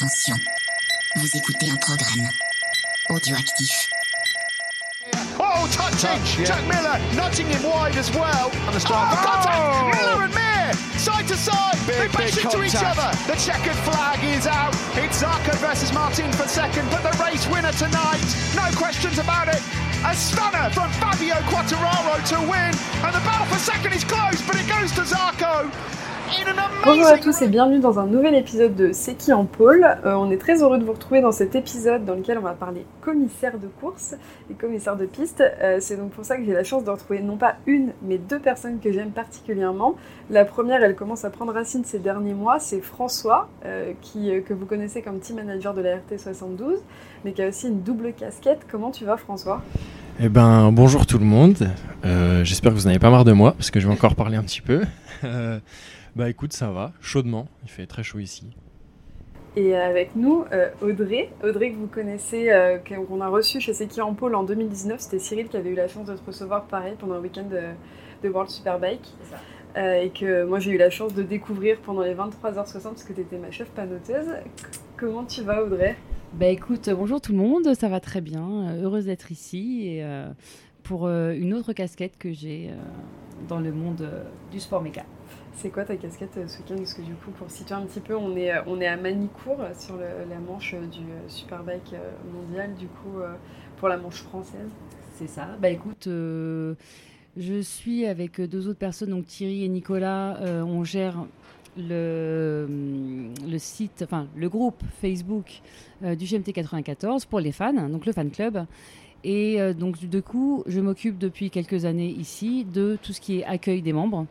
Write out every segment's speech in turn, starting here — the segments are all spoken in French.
Attention, vous écoutez un programme audioactif. Oh, touching! Touch, yeah. Jack Miller nudging him wide as well. And the strike. Oh, contact! Oh! Miller and Mir, side to side. Big, they bash big into each other. The checkered flag is out. It's Zarco versus Martin for second, but the race winner tonight, no questions about it. A stunner from Fabio Quattararo to win, and the battle for second is close, but it goes to Zarco. Bonjour à tous et bienvenue dans un nouvel épisode de C'est qui en pôle. Euh, on est très heureux de vous retrouver dans cet épisode dans lequel on va parler commissaire de course et commissaire de piste. Euh, c'est donc pour ça que j'ai la chance de retrouver non pas une mais deux personnes que j'aime particulièrement. La première, elle commence à prendre racine ces derniers mois, c'est François, euh, qui, euh, que vous connaissez comme team manager de la RT72, mais qui a aussi une double casquette. Comment tu vas François? Eh ben, bonjour tout le monde. Euh, J'espère que vous n'avez pas marre de moi, parce que je vais encore parler un petit peu. Euh, bah écoute, ça va, chaudement. Il fait très chaud ici. Et avec nous, euh, Audrey. Audrey que vous connaissez, euh, qu'on a reçu chez C'est qui en pôle en 2019. C'était Cyril qui avait eu la chance de te recevoir pareil pendant un week-end de, de World Superbike. Euh, et que moi j'ai eu la chance de découvrir pendant les 23h60 parce que tu étais ma chef panoteuse. C- Comment tu vas Audrey? Bah écoute, euh, bonjour tout le monde, ça va très bien, euh, heureuse d'être ici et euh, pour euh, une autre casquette que j'ai euh, dans le monde euh, du sport méca. C'est quoi ta casquette euh, ce week-end Parce que du coup, pour situer un petit peu, on est, euh, on est à Manicourt euh, sur la manche euh, du euh, Superbike euh, mondial, du coup, euh, pour la manche française. C'est ça. Bah écoute, euh, je suis avec deux autres personnes, donc Thierry et Nicolas, euh, on gère le, le site, enfin le groupe Facebook euh, du GMT 94 pour les fans, donc le fan club. Et euh, donc du coup, je m'occupe depuis quelques années ici de tout ce qui est accueil des membres.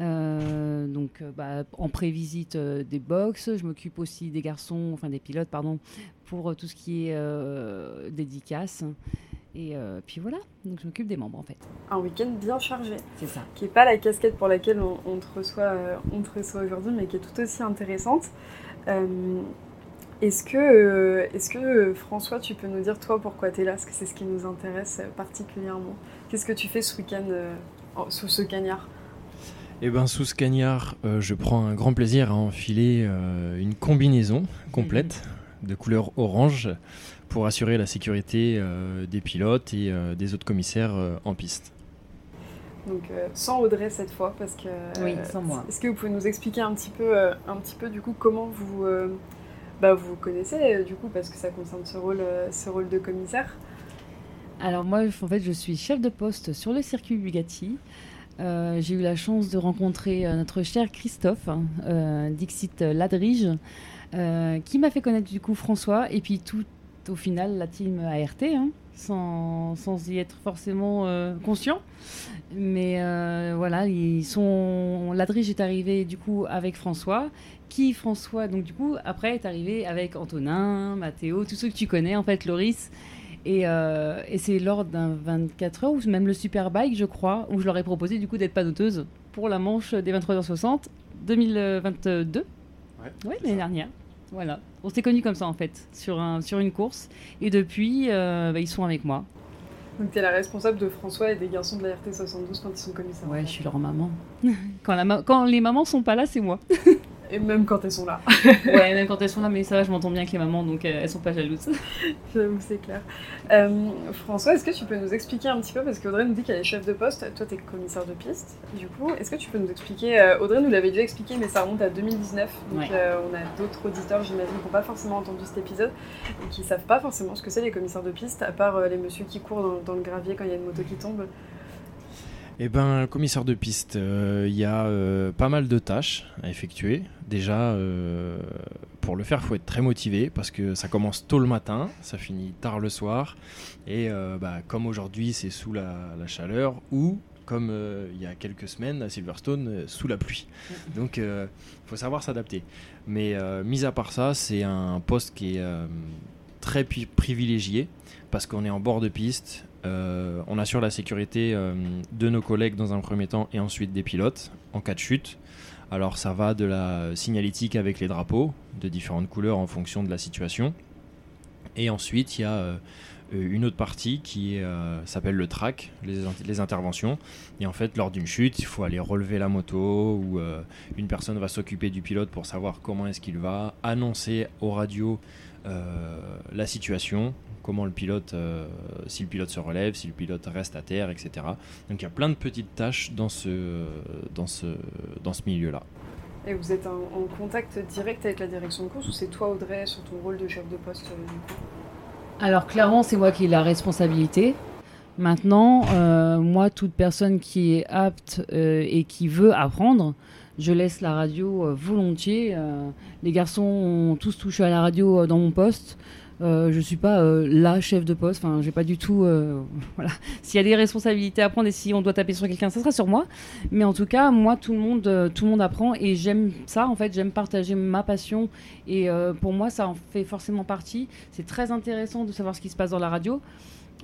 Euh, donc euh, bah, en pré-visite euh, des box, je m'occupe aussi des garçons, enfin des pilotes, pardon, pour euh, tout ce qui est dédicace. Et euh, puis voilà, donc je m'occupe des membres en fait. Un week-end bien chargé. C'est ça. qui n'est pas la casquette pour laquelle on, on te reçoit, euh, on te reçoit aujourd'hui, mais qui est tout aussi intéressante. Euh, est-ce que, est-ce que François, tu peux nous dire toi pourquoi tu es là? Parce que c'est ce qui nous intéresse particulièrement. Qu'est-ce que tu fais ce week-end en- sous ce cagnard? Eh ben, sous ce cagnard, euh, je prends un grand plaisir à enfiler euh, une combinaison complète de couleur orange pour assurer la sécurité euh, des pilotes et euh, des autres commissaires euh, en piste. Donc euh, sans Audrey cette fois, parce que. Oui, sans moi. Est-ce que vous pouvez nous expliquer un petit peu, euh, un petit peu du coup comment vous, euh, bah, vous vous connaissez euh, du coup parce que ça concerne ce rôle, euh, ce rôle de commissaire? Alors moi, en fait, je suis chef de poste sur le circuit Bugatti. Euh, J'ai eu la chance de rencontrer euh, notre cher Christophe, euh, Dixit Ladrige, euh, qui m'a fait connaître du coup François et puis tout au final la team ART, hein, sans, sans y être forcément conscient. Mais voilà, ils sont. Ladrige est arrivé du coup avec François, qui François donc du coup après est arrivé avec Antonin, Mathéo, tous ceux que tu connais en fait, Loris. Et, euh, et c'est lors d'un 24 heures, ou même le Superbike, je crois, où je leur ai proposé du coup d'être panoteuse pour la manche des 23h60 2022. Ouais, Ouais, l'année dernière. Voilà. On s'est connus comme ça en fait, sur, un, sur une course. Et depuis, euh, bah, ils sont avec moi. Donc tu es la responsable de François et des garçons de la RT72 quand ils sont commissaires. Ouais, je suis leur maman. quand, la ma- quand les mamans sont pas là, c'est moi. Et même quand elles sont là. ouais, même quand elles sont là, mais ça va, je m'entends bien avec les mamans, donc euh, elles sont pas jalouses. J'avoue, c'est clair. Euh, François, est-ce que tu peux nous expliquer un petit peu, parce qu'Audrey nous dit qu'elle est chef de poste, toi tu es commissaire de piste, du coup, est-ce que tu peux nous expliquer, euh, Audrey nous l'avait déjà expliqué, mais ça remonte à 2019, donc Ouais. euh, on a d'autres auditeurs, j'imagine, qui n'ont pas forcément entendu cet épisode, et qui savent pas forcément ce que c'est les commissaires de piste, à part les messieurs qui courent dans, dans le gravier quand il y a une moto qui tombe. Eh ben, commissaire de piste, euh, il y a euh, pas mal de tâches à effectuer. Déjà, euh, pour le faire, il faut être très motivé parce que ça commence tôt le matin, ça finit tard le soir. Et euh, bah, comme aujourd'hui, c'est sous la, la chaleur ou comme euh, il y a quelques semaines à Silverstone, euh, sous la pluie. Donc, il faut savoir s'adapter. Mais euh, mis à part ça, c'est un poste qui est euh, très privilégié parce qu'on est en bord de piste. Euh, on assure la sécurité euh, de nos collègues dans un premier temps et ensuite des pilotes en cas de chute. Alors ça va de la signalétique avec les drapeaux de différentes couleurs en fonction de la situation. Et ensuite, il y a euh, une autre partie qui s'appelle le track, les, les interventions. Et en fait, lors d'une chute, il faut aller relever la moto ou une personne va s'occuper du pilote pour savoir comment est-ce qu'il va, annoncer aux radios la situation, comment le pilote, euh, si le pilote se relève, si le pilote reste à terre, etc. Donc il y a plein de petites tâches dans ce, dans ce, dans ce milieu-là. Et vous êtes en, en contact direct avec la direction de course ou c'est toi, Audrey, sur ton rôle de chef de poste euh, du coup? Alors clairement, c'est moi qui ai la responsabilité. Maintenant, euh, moi, toute personne qui est apte euh, et qui veut apprendre, je laisse la radio euh, volontiers. Euh, les garçons ont tous touché à la radio euh, dans mon poste. Euh, je suis pas la chef de poste. Enfin, j'ai pas du tout. voilà. S'il y a des responsabilités à prendre et si on doit taper sur quelqu'un, ça sera sur moi. Mais en tout cas, moi, tout le monde, tout le monde apprend et j'aime ça. En fait, j'aime partager ma passion et pour moi, ça en fait forcément partie. C'est très intéressant de savoir ce qui se passe dans la radio.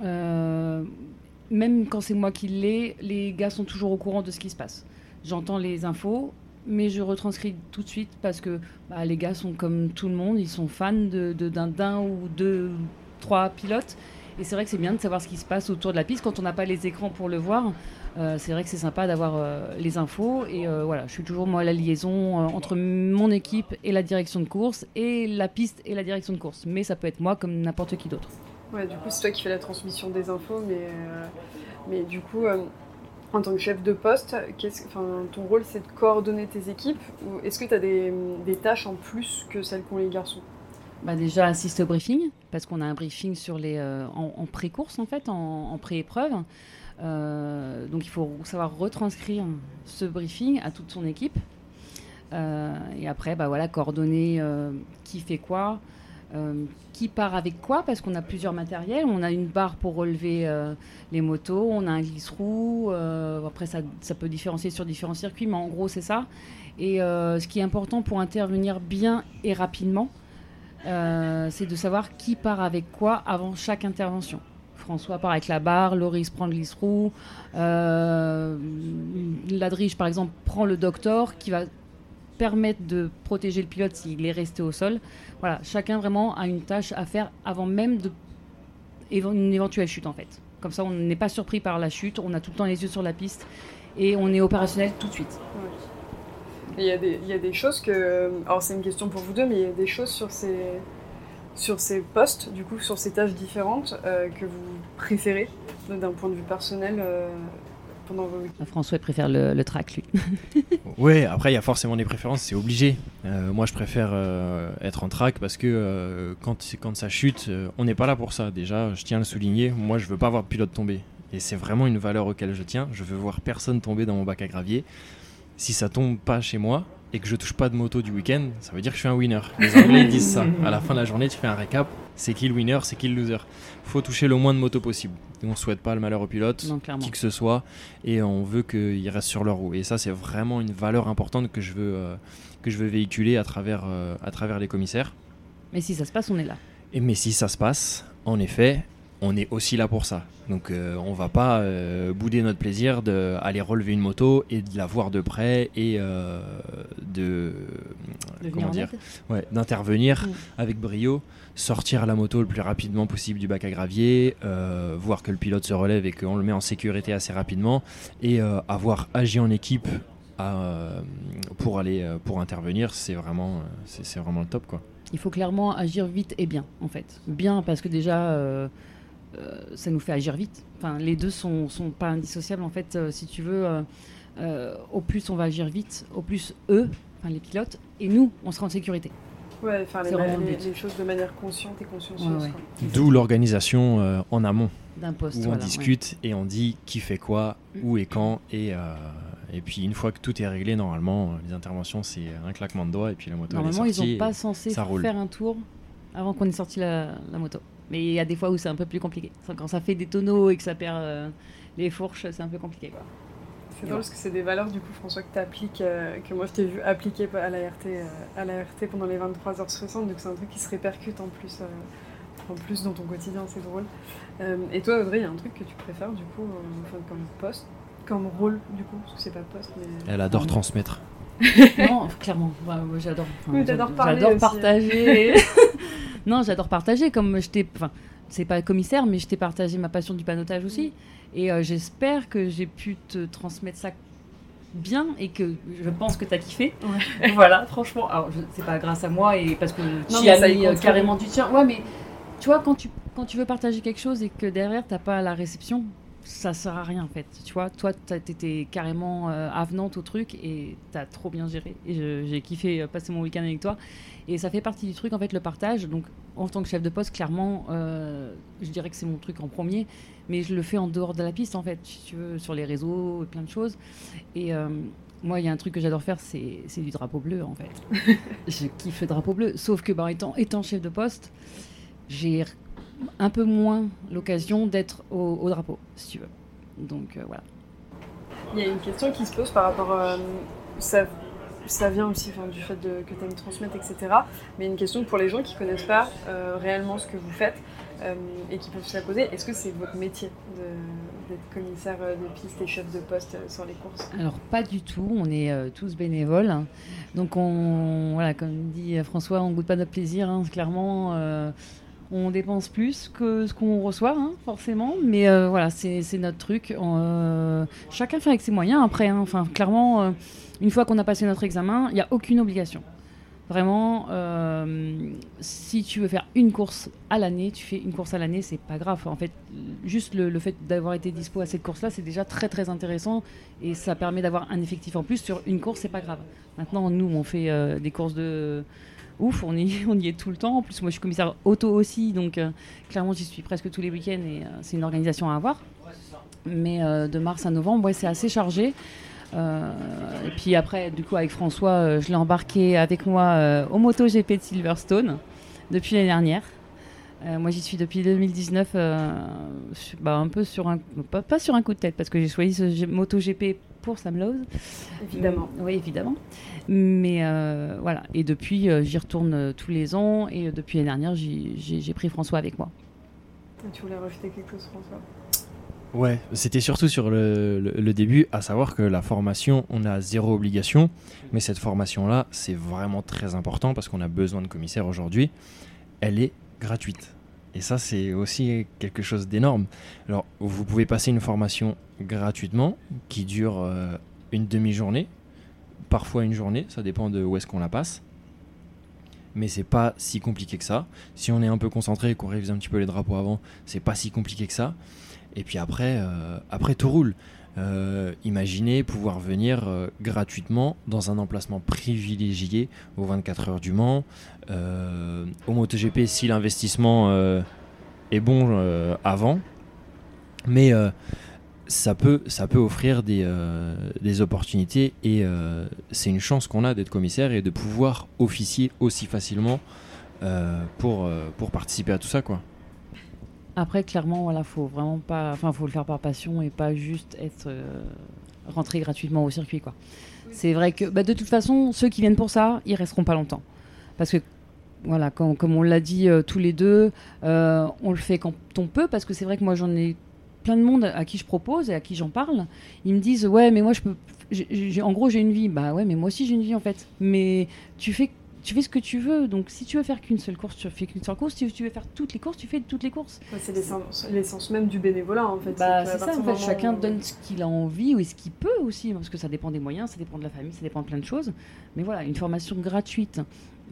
Même quand c'est moi qui l'ai, les gars sont toujours au courant de ce qui se passe. J'entends les infos, mais je retranscris tout de suite parce que bah, les gars sont comme tout le monde, ils sont fans de, de- d'un, d'un ou deux, trois pilotes. Et c'est vrai que c'est bien de savoir ce qui se passe autour de la piste quand on n'a pas les écrans pour le voir. euh, c'est vrai que c'est sympa d'avoir euh, les infos et euh, voilà, je suis toujours moi la liaison entre mon équipe et la direction de course et la piste et la direction de course. Mais ça peut être moi comme n'importe qui d'autre. Ouais, du coup, c'est toi qui fais la transmission des infos, mais, mais du coup, en tant que chef de poste, ton rôle c'est de coordonner tes équipes ou est-ce que tu as des, tâches en plus que celles qu'ont les garçons? Bah déjà assiste au briefing parce qu'on a un briefing sur les euh, en, pré-course en fait en, pré-épreuve. Euh, donc il faut savoir retranscrire ce briefing à toute son équipe. Euh, et après bah voilà coordonner qui fait quoi euh, qui part avec quoi? Parce qu'on a plusieurs matériels. On a une barre pour relever euh, les motos. On a un glisse-roue. Euh, après ça, peut différencier sur différents circuits mais en gros c'est ça. Et ce qui est important pour intervenir bien et rapidement c'est de savoir qui part avec quoi avant chaque intervention. François part avec la barre, Loris prend le glisse-roue, Ladrige par exemple prend le doctor qui va permettre de protéger le pilote s'il est resté au sol. Voilà, chacun vraiment a une tâche à faire avant même de une éventuelle chute en fait. Comme ça on n'est pas surpris par la chute, on a tout le temps les yeux sur la piste et on est opérationnel tout de suite. Il y, a des- choses que. Alors, c'est une question pour vous deux, mais il y a des choses sur ces, sur ces postes, du coup, sur ces tâches différentes, euh, que vous préférez d'un point de vue personnel euh, pendant vos week-ends François préfère le, le track lui. Ouais, après il y a forcément des préférences, c'est obligé. Euh, moi je préfère euh, être en track parce que euh, quand, c'est- quand ça chute, euh, on n'est pas là pour ça. Déjà, je tiens à le souligner, moi je veux pas voir de pilote tomber. Et c'est vraiment une valeur auquel je tiens. Je veux voir personne tomber dans mon bac à gravier. Si ça tombe pas chez moi et que je touche pas de moto du week-end, ça veut dire que je suis un winner. Les Anglais disent ça. À la fin de la journée, tu fais un récap. C'est qui le winner, c'est qui le loser. Faut toucher le moins de motos possible. Et on souhaite pas le malheur au pilote Non, qui que ce soit et on veut qu'ils restent sur leur roue. Et ça, c'est vraiment une valeur importante que je veux, euh, que je veux véhiculer à travers, euh, à travers les commissaires. Mais si ça se passe, on est là. Et, mais si ça se passe, en effet, on est aussi là pour ça. Donc euh, on va pas euh, bouder notre plaisir d'aller relever une moto et de la voir de près et euh, de, De comment dire, ouais, d'intervenir Mm. avec brio, sortir la moto le plus rapidement possible du bac à gravier, euh, voir que le pilote se relève et qu'on le met en sécurité assez rapidement, et euh, avoir agi en équipe euh, pour aller pour intervenir, c'est vraiment, c'est vraiment le top quoi. Il faut clairement agir vite et bien, en fait. Bien parce que déjà, ça nous fait agir vite. Enfin, les deux sont, sont pas indissociables, en fait. si tu veux, au plus on va agir vite, au plus eux, enfin les pilotes, et nous, on sera en sécurité. Ouais, faire les, les- choses de manière consciente et consciencieuse. Ouais, ouais. quoi. D'où l'organisation euh, en amont, D'un poste. où on voilà, discute et on dit qui fait quoi, où et quand, et, euh, et puis une fois que tout est réglé, normalement, euh, les interventions c'est un claquement de doigts et puis la moto Normalement, est ils sortie. n'ont pas censé roule. faire un tour avant qu'on ait sorti la, la moto. Mais il y a des fois où c'est un peu plus compliqué. Quand ça fait des tonneaux et que ça perd euh, les fourches, c'est un peu compliqué. Quoi. C'est drôle parce que c'est des valeurs du coup François que tu appliques, que moi je t'ai vu appliquer à la RT, euh, à la RT pendant les 23h60, donc c'est un truc qui se répercute en plus, euh, en plus dans ton quotidien, c'est drôle. Euh, et toi Audrey, il y a un truc que tu préfères du coup, euh, enfin, comme poste, comme rôle du coup, parce que c'est pas poste mais... Elle adore transmettre. non, clairement. Ouais, moi, j'adore. Oui, t'adores j'adore- aussi. partager. non, j'adore partager. Comme je t'ai, enfin, c'est pas commissaire, mais je t'ai partagé ma passion du panotage aussi. Et euh, j'espère que j'ai pu te transmettre ça bien et que je pense que tu as kiffé. voilà, franchement. Alors, c'est pas grâce à moi et parce que tu as mis euh, carrément du tien. Ouais, mais tu vois, quand tu, quand tu veux partager quelque chose et que derrière, t'as pas la réception, ça sert à rien en fait. Tu vois, toi, t'étais carrément euh, avenante au truc et t'as trop bien géré. Et j'ai kiffé passer mon week-end avec toi. Et ça fait partie du truc, en fait, le partage. Donc, en tant que chef de poste, clairement, euh, je dirais que c'est mon truc en premier. Mais je le fais en dehors de la piste, en fait, si tu veux, sur les réseaux, et plein de choses. Et euh, moi, il y a un truc que j'adore faire, c'est c'est du drapeau bleu, en fait. je kiffe le drapeau bleu. Sauf que, bah, étant, étant chef de poste, j'ai un peu moins l'occasion d'être au, au drapeau, si tu veux. Donc, euh, voilà. Il y a une question qui se pose par rapport à. Ça, ça vient aussi enfin, du fait de, que tu aimes transmettre, etc. Mais une question pour les gens qui ne connaissent pas euh, réellement ce que vous faites euh, et qui peuvent se la poser est-ce que c'est votre métier d'être commissaire de piste et chef de poste sur les courses? Alors pas du tout, on est euh, tous bénévoles. Donc on, voilà, comme dit François, on goûte pas notre plaisir. hein. Clairement, euh, on dépense plus que ce qu'on reçoit, hein, forcément. Mais voilà, c'est notre truc. Chacun fait avec ses moyens après. hein. Enfin, clairement, une fois qu'on a passé notre examen, il n'y a aucune obligation. Vraiment, euh, si tu veux faire une course à l'année, tu fais une course à l'année, c'est pas grave. En fait, juste le, le fait d'avoir été dispo à cette course-là, c'est déjà très très intéressant et ça permet d'avoir un effectif en plus sur une course, c'est pas grave. Maintenant, nous, on fait euh, des courses de ouf, on y, on y est tout le temps. En plus, moi, je suis commissaire auto aussi, donc euh, clairement, j'y suis presque tous les week-ends et c'est une organisation à avoir. Mais de mars à novembre, ouais, c'est assez chargé. Euh, et puis après, du coup, avec François, euh, je l'ai embarqué avec moi euh, au MotoGP de Silverstone depuis l'année dernière. Euh, moi, j'y suis depuis 2019, euh, je- bah, un peu sur un, pas, pas sur un coup de tête, parce que j'ai choisi ce G- MotoGP pour Sam Lowe. Évidemment. Mm, Oui, évidemment. Mais voilà, et depuis, j'y retourne tous les ans, et depuis l'année dernière, j'ai pris François avec moi. Tu voulais rajouter quelque chose, François? Ouais, c'était surtout sur le, début, à savoir que la formation, on a zéro obligation, mais cette formation-là, c'est vraiment très important parce qu'on a besoin de commissaires aujourd'hui. Elle est gratuite. Et ça, c'est aussi quelque chose d'énorme. Alors, vous pouvez passer une formation gratuitement qui dure euh, une demi-journée, parfois une journée, ça dépend de où est-ce qu'on la passe. Mais c'est pas si compliqué que ça. Si on est un peu concentré et qu'on révise un petit peu les drapeaux avant, c'est pas si compliqué que ça. Et puis après, euh, après tout roule. Euh, imaginez pouvoir venir euh, gratuitement dans un emplacement privilégié aux 24 heures du Mans, au MotoGP si l'investissement est bon avant, mais ça peut, ça peut offrir des, opportunités et c'est une chance qu'on a d'être commissaire et de pouvoir officier aussi facilement pour, pour participer à tout ça quoi. Après, clairement, voilà, faut vraiment pas, enfin, faut le faire par passion et pas juste être euh, rentré gratuitement au circuit, quoi. C'est vrai que, bah, de toute façon, ceux qui viennent pour ça, ils resteront pas longtemps, parce que, voilà, quand- comme on l'a dit euh, tous les deux, euh, on le fait quand on peut, parce que c'est vrai que moi, j'en ai plein de monde à qui je propose et à qui j'en parle. Ils me disent, ouais, mais moi, je peux, en gros, j'ai une vie. Bah ouais, mais moi aussi, j'ai une vie en fait. Mais tu fais tu fais ce que tu veux. Donc, si tu veux faire qu'une seule course, tu fais qu'une seule course. Si tu veux faire toutes les courses, tu fais toutes les courses. Ouais, C'est l'essence même du bénévolat en fait. Bah, c'est ça, en fait, chacun donne ce qu'il a envie ou ce qu'il peut aussi, parce que ça dépend des moyens, ça dépend de la famille, ça dépend de plein de choses. Mais voilà, une formation gratuite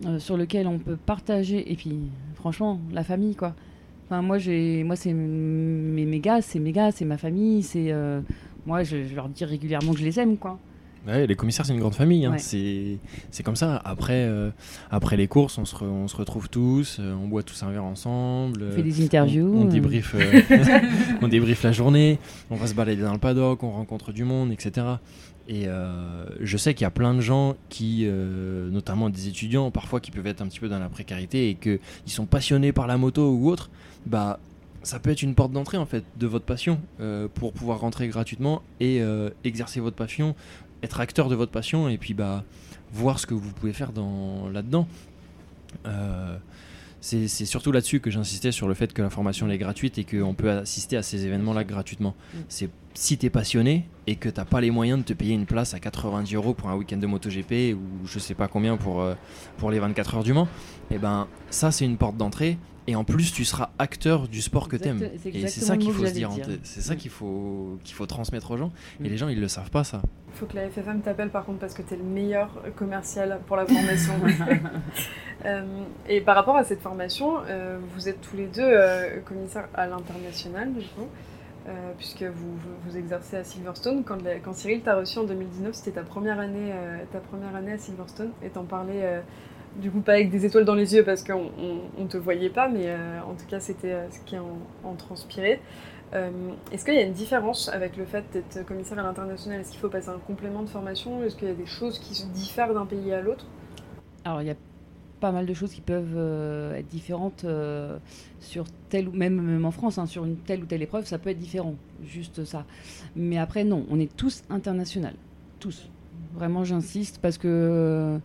euh, sur laquelle on peut partager, et puis franchement, la famille, quoi. Enfin, moi, j'ai, moi, c'est mes, mes gars, c'est mes gars, c'est ma famille, c'est. euh, moi, je, je leur dis régulièrement que je les aime, quoi. Ouais, les commissaires, c'est une grande famille. hein. Ouais. C'est, comme ça. Après, euh, après les courses, on se, re- on se retrouve tous, euh, on boit tous un verre ensemble. On euh, fait des interviews. On, on débriefe, on débriefe la journée, on va se balader dans le paddock, on rencontre du monde, etc. Et euh, je sais qu'il y a plein de gens qui, euh, notamment des étudiants, parfois qui peuvent être un petit peu dans la précarité et qu'ils sont passionnés par la moto ou autre, bah ça peut être une porte d'entrée en fait de votre passion euh, pour pouvoir rentrer gratuitement et exercer votre passion, être acteur de votre passion et puis bah voir ce que vous pouvez faire dans là-dedans. Euh, c'est surtout là-dessus que j'insistais sur le fait que la formation elle est gratuite et qu'on peut assister à ces événements-là gratuitement. Mm. C'est si t'es passionné et que t'as pas les moyens de te payer une place à 90 euros pour un week-end de MotoGP ou je sais pas combien pour, euh, pour les 24 heures du Mans, et ben ça c'est une porte d'entrée et en plus tu seras acteur du sport que t'aimes. c'est Et c'est exactement ça le qu'il mot faut se dire, c'est ça Mm. qu'il faut, qu'il faut transmettre aux gens Mm. et les gens ils le savent pas ça. Il faut que la FFM t'appelle par contre parce que tu es le meilleur commercial pour la formation. Euh, et par rapport à cette formation, euh, vous êtes tous les deux euh, commissaires à l'international, du coup, euh, puisque vous, vous, vous exercez à Silverstone. Quand, la- quand Cyril t'a reçu en 2019, c'était ta première année, euh, ta première année à Silverstone, et t'en parlais, euh, du coup, pas avec des étoiles dans les yeux parce qu'on on, te voyait pas, mais euh, en tout cas, c'était euh, ce qui en, transpirait. Euh, Est-ce qu'il y a une différence avec le fait d'être commissaire à l'international? Est-ce qu'il faut passer un complément de formation? Est-ce qu'il y a des choses qui se diffèrent d'un pays à l'autre? Alors, il y a pas mal de choses qui peuvent être différentes sur telle ou même, même en France, hein, sur une telle ou telle épreuve, ça peut être différent, juste ça. Mais après, non, on est tous international, tous. Vraiment, j'insiste parce que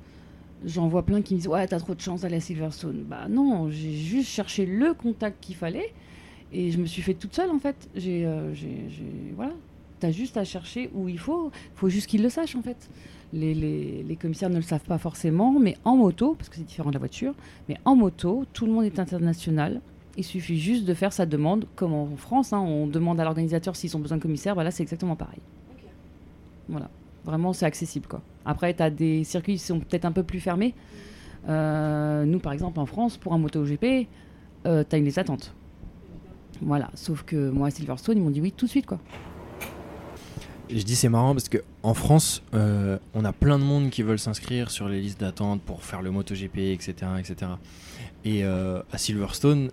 j'en vois plein qui me disent ouais, t'as trop de chance d'aller à Silverstone. Bah non, j'ai juste cherché le contact qu'il fallait et je me suis fait toute seule en fait. J'ai, euh, voilà. T'as juste à chercher où il faut. faut juste qu'ils le sachent en fait les, les- les commissaires ne le savent pas forcément, mais en moto, parce que c'est différent de la voiture, mais en moto, tout le monde est international. Il suffit juste de faire sa demande, comme en France, hein, on demande à l'organisateur s'ils ont besoin de commissaires, voilà, c'est exactement pareil. Voilà, vraiment c'est accessible quoi. Après, tu as des circuits qui sont peut-être un peu plus fermés. Euh, nous, par exemple, en France, pour un MotoGP, euh, tu as une liste d'attente. Voilà, sauf que moi à Silverstone, ils m'ont dit oui tout de suite quoi. Je dis c'est marrant parce que en France, euh, on a plein de monde qui veulent s'inscrire sur les listes d'attente pour faire le MotoGP, etc., etc. Et euh, à Silverstone,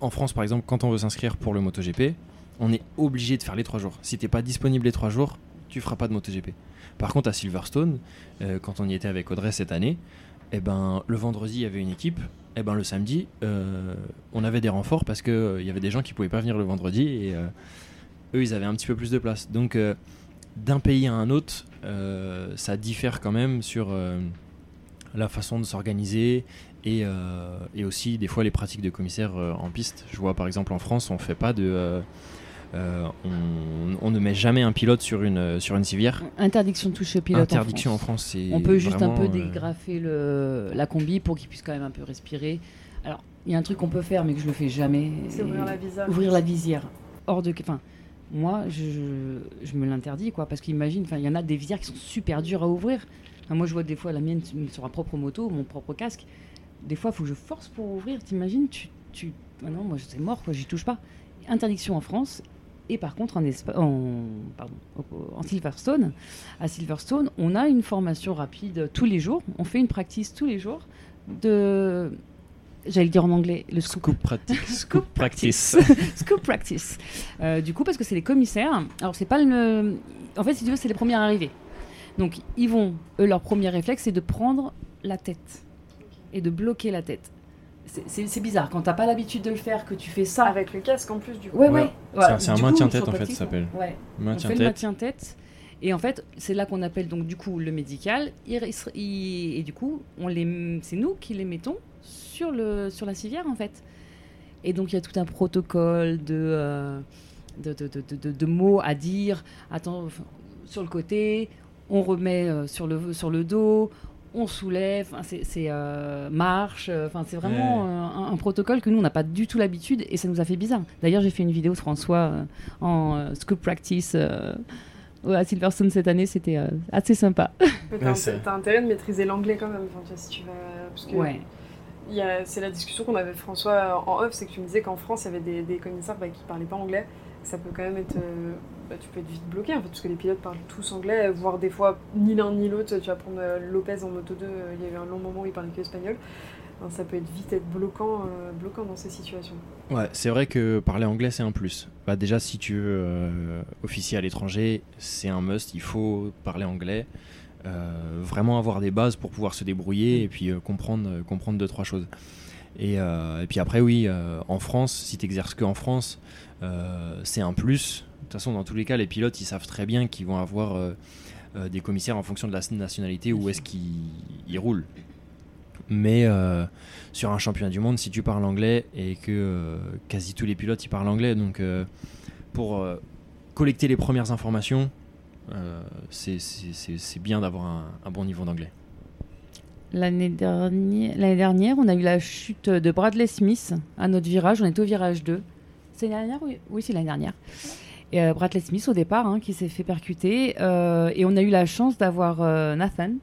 en France par exemple, quand on veut s'inscrire pour le MotoGP, on est obligé de faire les trois jours. Si t'es pas disponible les trois jours, tu feras pas de MotoGP. Par contre, à Silverstone, euh, quand on y était avec Audrey cette année, eh ben, le vendredi, il y avait une équipe. Et ben, le samedi, euh, on avait des renforts parce qu'il il y avait des gens qui pouvaient pas venir le vendredi. Et euh, eux, ils avaient un petit peu plus de place. Donc, euh, d'un pays à un autre, euh, ça diffère quand même sur euh, la façon de s'organiser et, euh, et aussi des fois les pratiques de commissaire euh, en piste. Je vois par exemple en France, on fait pas de. Euh, euh, on, on ne met jamais un pilote sur une, sur une civière. Interdiction de toucher au pilote. Interdiction en en France. C'est. On peut juste un peu euh, dégrafer le, la combi pour qu'il puisse quand même un peu respirer. Alors, il y a un truc qu'on peut faire, mais que je le fais jamais. C'est ouvrir la visière. Ouvrir la visière. Hors de. Enfin, moi, je, je, je me l'interdis, quoi. Parce qu'imagine, enfin, il y en a des visières qui sont super dures à ouvrir. Enfin, moi, je vois des fois la mienne sur ma propre moto, mon propre casque. Des fois, il faut que je force pour ouvrir. T'imagines tu, tu... Ah non, moi, c'est mort, quoi. J'y touche pas. Interdiction en France. Et par contre, en, Espa- en, pardon, au- en Silverstone, à Silverstone, on a une formation rapide tous les jours. On fait une practice tous les jours de. J'allais le dire en anglais, le scoop. Scoop. Scoop practice. Scoop practice. Euh, du coup, parce que c'est les commissaires. Alors, c'est pas le. En fait, si tu veux, c'est les premiers arrivés. Donc, ils vont. Eux, leur premier réflexe, c'est de prendre la tête. Et de bloquer la tête. C'est- bizarre. Quand t'as pas l'habitude de le faire, que tu fais ça. Avec le casque en plus, du coup. Ouais, Ouais. ouais. C'est un- maintien-tête, sur en fait, ça s'appelle. Ouais. on Maintien fait le tête. maintien tête. Et en fait, c'est là qu'on appelle donc du coup le médical. Il- il- et du coup, on les, c'est nous qui les mettons sur le sur la civière en fait. Et donc il y a tout un protocole de euh, de, de, de- de- de mots à dire. Attends, enfin, sur le côté, on remet euh, sur le sur le dos. On soulève, enfin, c'est euh, marche, euh, enfin c'est vraiment Ouais. euh, un, un protocole que nous on n'a pas du tout l'habitude et ça nous a fait bizarre. D'ailleurs j'ai fait une vidéo de François euh, en euh, scoop practice euh, à Silverstone cette année, c'était euh, assez sympa. T'as Ouais, intérêt de maîtriser l'anglais quand même. Enfin, si tu vas... Parce que Ouais. c'est la discussion qu'on avait avec François en off, c'est que tu me disais qu'en France, il y avait des, des commissaires bah, qui parlaient pas anglais. Ça peut quand même être... euh, bah, tu peux être vite bloqué en fait, parce que les pilotes parlent tous anglais, voire des fois ni l'un ni l'autre. Tu vas prendre euh, Lopez en moto 2, euh, il y a eu un long moment où il parlait que espagnol. Ça peut être vite être bloquant, euh, bloquant dans ces situations. Ouais, c'est vrai que parler anglais c'est un plus. Bah déjà si tu veux euh, officier à l'étranger, c'est un must, il faut parler anglais, vraiment avoir des bases pour pouvoir se débrouiller et puis comprendre comprendre deux trois choses. Et, euh, et puis après oui, euh, en France, si tu exerces que en France, euh, c'est un plus. De toute façon, dans tous les cas, les pilotes ils savent très bien qu'ils vont avoir des commissaires en fonction de la nationalité où est-ce qu'ils ils roulent. Mais sur un championnat du monde, si tu parles anglais et que quasi tous les pilotes ils parlent anglais, donc pour collecter les premières informations, c'est- bien d'avoir un bon niveau d'anglais. L'année dernière, l'année dernière, on a eu la chute de Bradley Smith à notre virage. On était au virage 2. C'est l'année dernière Oui, oui c'est l'année dernière. Et euh, Bradley Smith au départ, hein, qui s'est fait percuter. Euh, et on a eu la chance d'avoir euh, Nathan,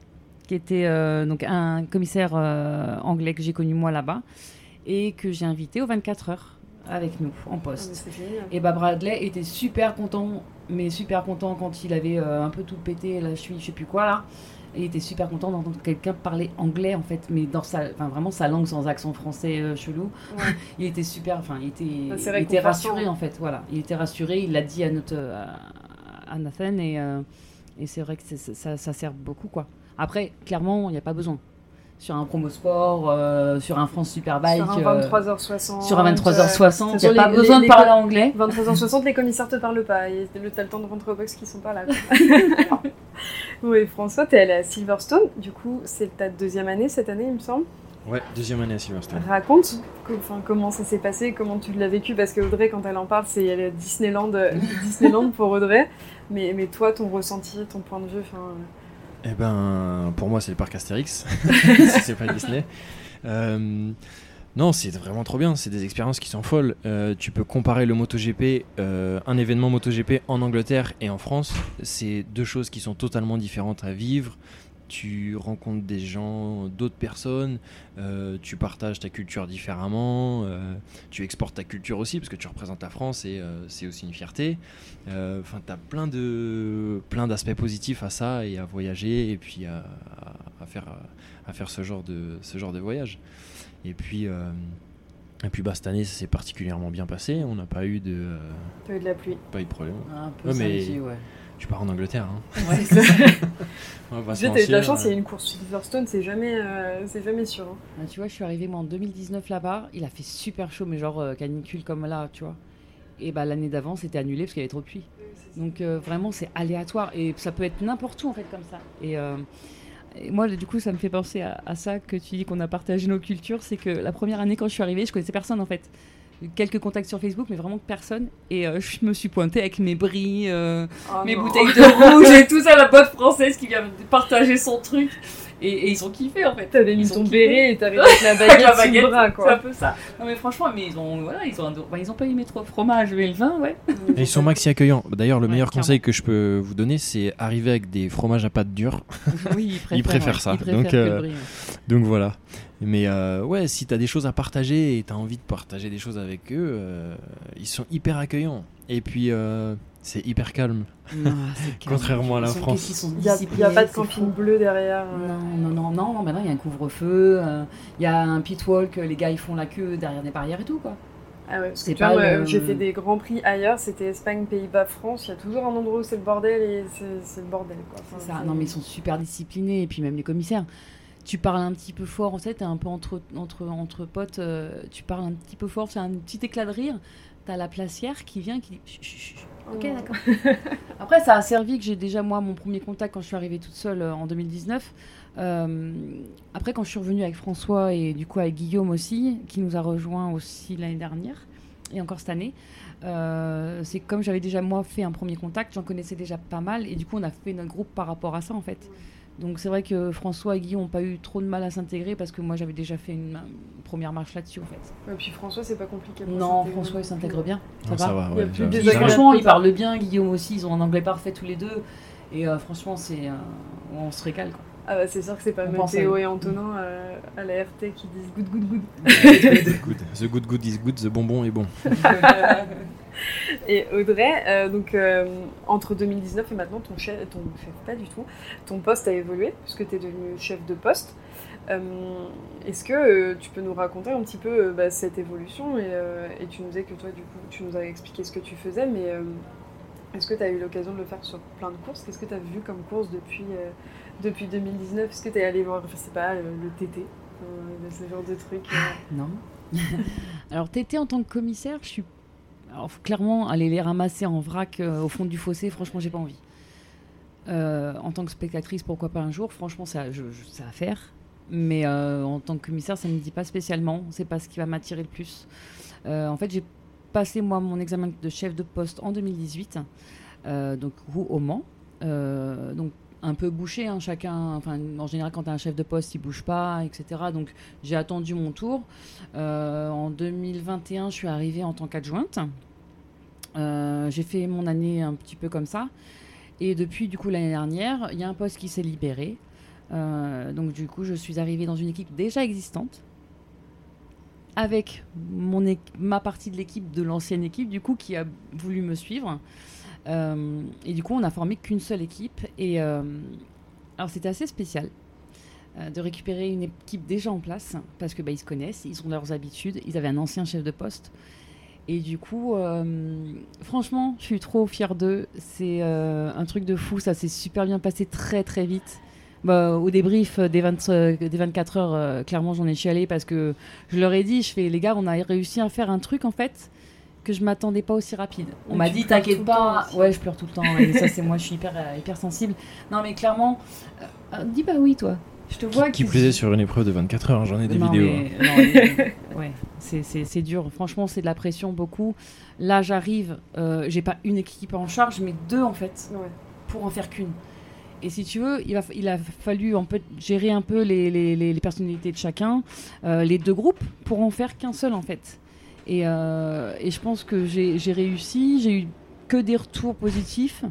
qui était donc un commissaire anglais que j'ai connu moi là-bas et que j'ai invité aux 24 heures avec nous en poste. Et bah Bradley était super content, mais super content quand il avait un peu tout pété, la cheville, je sais plus quoi là. Il était super content d'entendre quelqu'un parler anglais en fait, mais dans sa, enfin vraiment sa langue sans accent français euh, chelou. Ouais. Il était super, enfin il était, il était rassuré en fait, voilà. Il était rassuré, il l'a dit à notre, à, à Nathan et, euh, et c'est vrai que ça, ça sert beaucoup quoi. Après, clairement, il n'y a pas besoin. Sur un promo sport, euh, sur un France Superbike, Sur un euh, 23h60. sur un 23h60, il n'y a pas les- besoin les- de parler anglais. 23h60, les commissaires te parlent pas. T'as le temps de rentrer au box qui sont pas là. oui, François, t'es allé à Silverstone. Du coup, c'est ta deuxième année cette année, il me semble. Ouais, deuxième année à Silverstone. Raconte co- enfin, comment ça s'est passé, comment tu l'as vécu. Parce que Audrey, quand elle en parle, c'est Disneyland, euh, Disneyland pour Audrey. Mais, mais toi, ton ressenti, ton point de vue. enfin, Eh ben, pour moi, c'est le parc Astérix, si c'est pas Disney. Euh, non, c'est vraiment trop bien. C'est des expériences qui sont folles. Euh, tu peux comparer le MotoGP, euh, un événement MotoGP en Angleterre et en France. C'est deux choses qui sont totalement différentes à vivre. Tu rencontres des gens, d'autres personnes. euh, tu partages ta culture différemment. tu exportes ta culture aussi parce que tu représentes la France et c'est aussi une fierté. Enfin, t'as plein de plein d'aspects positifs à ça et à voyager et puis à, à- à faire à faire ce genre de ce genre de voyage. Et puis euh, et puis bah cette année ça s'est particulièrement bien passé. On n'a pas eu de euh, T'as eu de la pluie. pas eu de problème. Un peu Ouais, mais- ouais. Tu pars en Angleterre. Hein. Ouais, c'est ça. On va pas t'as eu de la chance, il y euh. a une course Silverstone, c'est jamais, euh, c'est jamais sûr. hein. Ah, tu vois, je suis arrivée moi en 2019 là-bas. Il a fait super chaud, mais genre euh, canicule comme là, tu vois. Et bah l'année d'avant, c'était annulé parce qu'il y avait trop de pluie. Donc euh, vraiment, c'est aléatoire et ça peut être n'importe où en fait comme ça. Et, euh, et moi, du coup, ça me fait penser à, à ça que tu dis qu'on a partagé nos cultures. C'est que la première année, quand je suis arrivée, je connaissais personne en fait. Quelques contacts sur Facebook, mais vraiment personne. Et euh, je me suis pointée avec mes bris, euh, Oh mes non. bouteilles de rouge et tout ça, la boîte française qui vient partager son truc. Et, et ils ont kiffé en fait. T'avais mis Ils ont ton kiffé. béret et t'arrivais avec la baguette, la sous le baguette, bras, C'est un peu ça. Non mais franchement, mais ils ont, voilà, ils ont, bah, ils ont pas aimé trop le fromage, mais le vin, ouais. Et ils sont maxi accueillants. D'ailleurs, le Ouais, meilleur clairement. conseil que je peux vous donner, c'est arriver avec des fromages à pâte dure. Oui, ils préfèrent, Ils préfèrent ouais. ça. Ils préfèrent Donc, que le euh, brie, ouais. Donc voilà. Mais euh, ouais, si t'as des choses à partager et t'as envie de partager des choses avec eux, euh, ils sont hyper accueillants. Et puis euh, c'est hyper calme. Non, c'est calme. Contrairement à la France. Il n'y a, pas de camping bleu derrière. euh. Non, non, non, non, non, maintenant il y a un couvre-feu, euh, il y a un pit walk, les gars ils font la queue derrière des barrières et tout quoi. Ah ouais, C'est pas le- j'ai fait des grands prix ailleurs, c'était Espagne, Pays-Bas, France. Il y a toujours un endroit où c'est le bordel et c'est le bordel. Quoi. Enfin, ça. Non mais ils sont super disciplinés et puis même les commissaires. Tu parles un petit peu fort, en fait, t'es un peu entre, entre, entre potes, euh, tu parles un petit peu fort, c'est un petit éclat de rire. T'as la placière qui vient, qui dit Chut, chut, chut. Ok, Oh. d'accord. Après, ça a servi que j'ai déjà, moi, mon premier contact quand je suis arrivée toute seule euh, en 2019. Euh, après, quand je suis revenue avec François et du coup avec Guillaume aussi, qui nous a rejoint aussi l'année dernière et encore cette année, euh, c'est comme j'avais déjà, moi, fait un premier contact, j'en connaissais déjà pas mal et du coup, on a fait notre groupe par rapport à ça, en fait. Donc, c'est vrai que François et Guillaume n'ont pas eu trop de mal à s'intégrer parce que moi, j'avais déjà fait une, une première marche là-dessus, en fait. Et puis François, c'est pas compliqué. pour Non. François, il s'intègre bien. Ça Non, va. ça va, Il ouais, plus ça- désagréments. Franchement, ils parlent bien. Guillaume aussi, ils ont un anglais parfait tous les deux. Et euh, franchement, c'est, euh, on se régale. Quoi. Ah bah c'est sûr que c'est pas à Mathéo lui. et Antonin euh, à la RT qui disent good good good. Good. The good good is good, the bonbon est bon. Et Audrey, euh, donc euh, entre 2019 et maintenant, ton poste a évolué puisque tu es devenu chef de poste. Euh, Est-ce que tu peux nous raconter un petit peu bah, cette évolution et, tu nous disais que toi, du coup, tu nous as expliqué ce que tu faisais, mais est-ce que tu as eu l'occasion de le faire sur plein de courses? Qu'est-ce que tu as vu comme course depuis, euh, depuis 2019 Est-ce que tu es allé voir, je sais pas, le, le TT ce genre de truc euh, Non. Alors, Tété, en tant que commissaire, je suis. Alors, clairement, aller les ramasser en vrac euh, au fond du fossé, franchement, j'ai pas envie. Euh, en tant que spectatrice, pourquoi pas un jour? Franchement, ça, je, ça faire. Mais euh, en tant que commissaire, ça ne me dit pas spécialement. C'est pas ce qui va m'attirer le plus. En fait, j'ai passé moi mon examen de chef de poste en 2018, euh, donc au Mans. Donc un peu bouché, hein, chacun. Enfin, en général, quand tu as un chef de poste, il bouge pas, etc. Donc j'ai attendu mon tour. Euh, en 2021, je suis arrivée en tant qu'adjointe. Euh, j'ai fait mon année un petit peu comme ça. Et depuis, du coup, l'année dernière, il y a un poste qui s'est libéré. Euh, donc, du coup, je suis arrivée dans une équipe déjà existante. Avec mon ma partie de l'équipe de l'ancienne équipe, du coup, qui a voulu me suivre. Euh, et du coup, on n'a formé qu'une seule équipe. Et euh, alors, c'était assez spécial euh, de récupérer une équipe déjà en place parce que bah, ils se connaissent, ils ont leurs habitudes. Ils avaient un ancien chef de poste. Et du coup, franchement, je suis trop fière d'eux. C'est un truc de fou. Ça s'est super bien passé très très vite. Bah, au débrief des, 20, euh, des 24 heures, clairement, j'en ai chialé parce que je leur ai dit, je fais, les gars, on a réussi à faire un truc en fait que je m'attendais pas aussi rapide. On m'a dit, t'inquiète pas. Ouais, je pleure tout le temps. Et ça, c'est moi, je suis hyper, euh, hyper sensible. Non, mais clairement, euh, euh, dis pas oui, toi. Je te vois Qui plus est sur une épreuve de 24 heures, j'en ai des non, vidéos. mais- hein. non, mais- ouais, c'est- dur. Franchement, c'est de la pression beaucoup. Là, j'arrive, euh, j'ai pas une équipe en charge, mais deux en fait, Ouais. pour en faire qu'une. Et si tu veux, il a, il a fallu un peu gérer un peu les, les- les- les personnalités de chacun, euh, les deux groupes, pour en faire qu'un seul en fait. Et, euh, et je pense que j'ai réussi, j'ai eu que des retours positifs.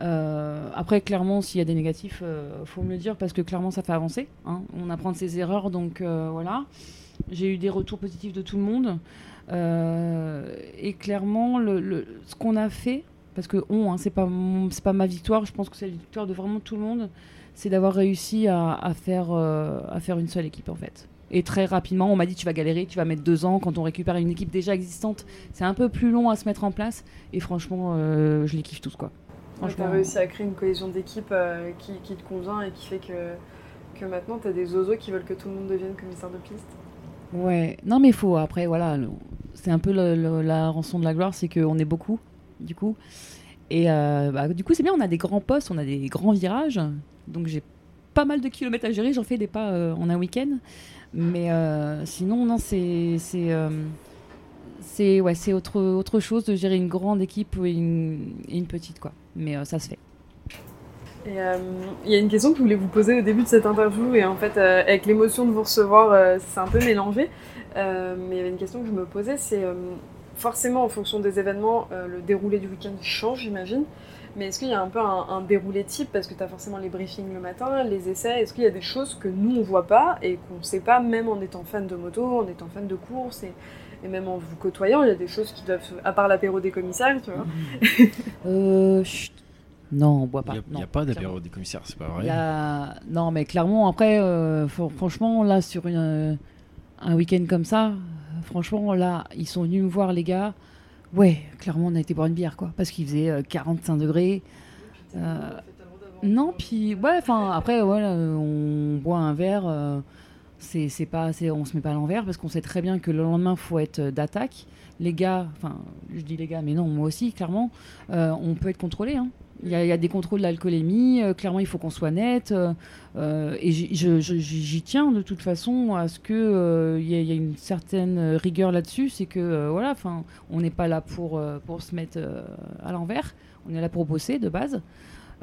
Euh, après, clairement, s'il y a des négatifs, euh, faut me le dire parce que clairement, ça fait avancer. hein. On apprend de ses erreurs, donc euh, voilà. J'ai eu des retours positifs de tout le monde. Et clairement, ce qu'on a fait, parce que on, hein, c'est pas c'est pas ma victoire, je pense que c'est la victoire de vraiment tout le monde, c'est d'avoir réussi à, à faire à faire une seule équipe en fait. Et très rapidement, on m'a dit tu vas galérer, tu vas mettre deux ans. Quand on récupère une équipe déjà existante, c'est un peu plus long à se mettre en place. Et franchement, euh, je les kiffe tous quoi. As réussi à créer une cohésion d'équipe euh, qui, qui te convient et qui fait que, que maintenant tu as des oiseaux qui veulent que tout le monde devienne commissaire de piste. Ouais, non mais faut après voilà, c'est un peu le- le- la rançon de la gloire, c'est qu'on est beaucoup du coup. Et euh, bah, du coup c'est bien, on a des grands postes, on a des grands virages, donc j'ai pas mal de kilomètres à gérer, j'en fais des pas euh, en un week-end. Mais euh, sinon non c'est c'est euh, ouais autre autre chose de gérer une grande équipe et une, une petite quoi. Mais ça se fait. Il y a une question que je voulais vous poser au début de cette interview, et en fait, avec l'émotion de vous recevoir, c'est un peu mélangé. Mais il y avait une question que je me posais, c'est forcément en fonction des événements, le déroulé du week-end change, j'imagine. Mais est-ce qu'il y a un peu un, un déroulé type Parce que tu as forcément les briefings le matin, les essais? Est-ce qu'il y a des choses que nous, on voit pas et qu'on sait pas, même en étant fan de moto, en étant fan de course et, et même en vous côtoyant, il y a des choses qui doivent, à part l'apéro des commissaires, tu vois? Euh, chut. non, on boit Il pas. n'y a, pas d'apéro des commissaires, c'est pas Il vrai. y a- Non, mais clairement, après, euh, fr- franchement, là, sur une, un week-end comme ça, euh, franchement, là, ils sont venus me voir, les gars. Ouais, clairement, on a été boire une bière, quoi. Parce qu'il faisait euh, 45 degrés. Euh, Non, puis, ouais, enfin, après, voilà, euh, on boit un verre. euh, c'est pas, on se met pas à l'envers parce qu'on sait très bien que le lendemain, faut être euh, d'attaque. Les gars, enfin, je dis les gars, mais non, moi aussi, clairement, euh, on peut être contrôlé. hein. Il y, a, il y a des contrôles d'alcoolémie. euh, clairement, il faut qu'on soit net. euh, euh, et j'y- tiens de toute façon à ce que euh, il y, y ait une certaine rigueur là-dessus. C'est que euh, voilà, enfin, on n'est pas là pour euh, pour se mettre euh, à l'envers. On est là pour bosser de base.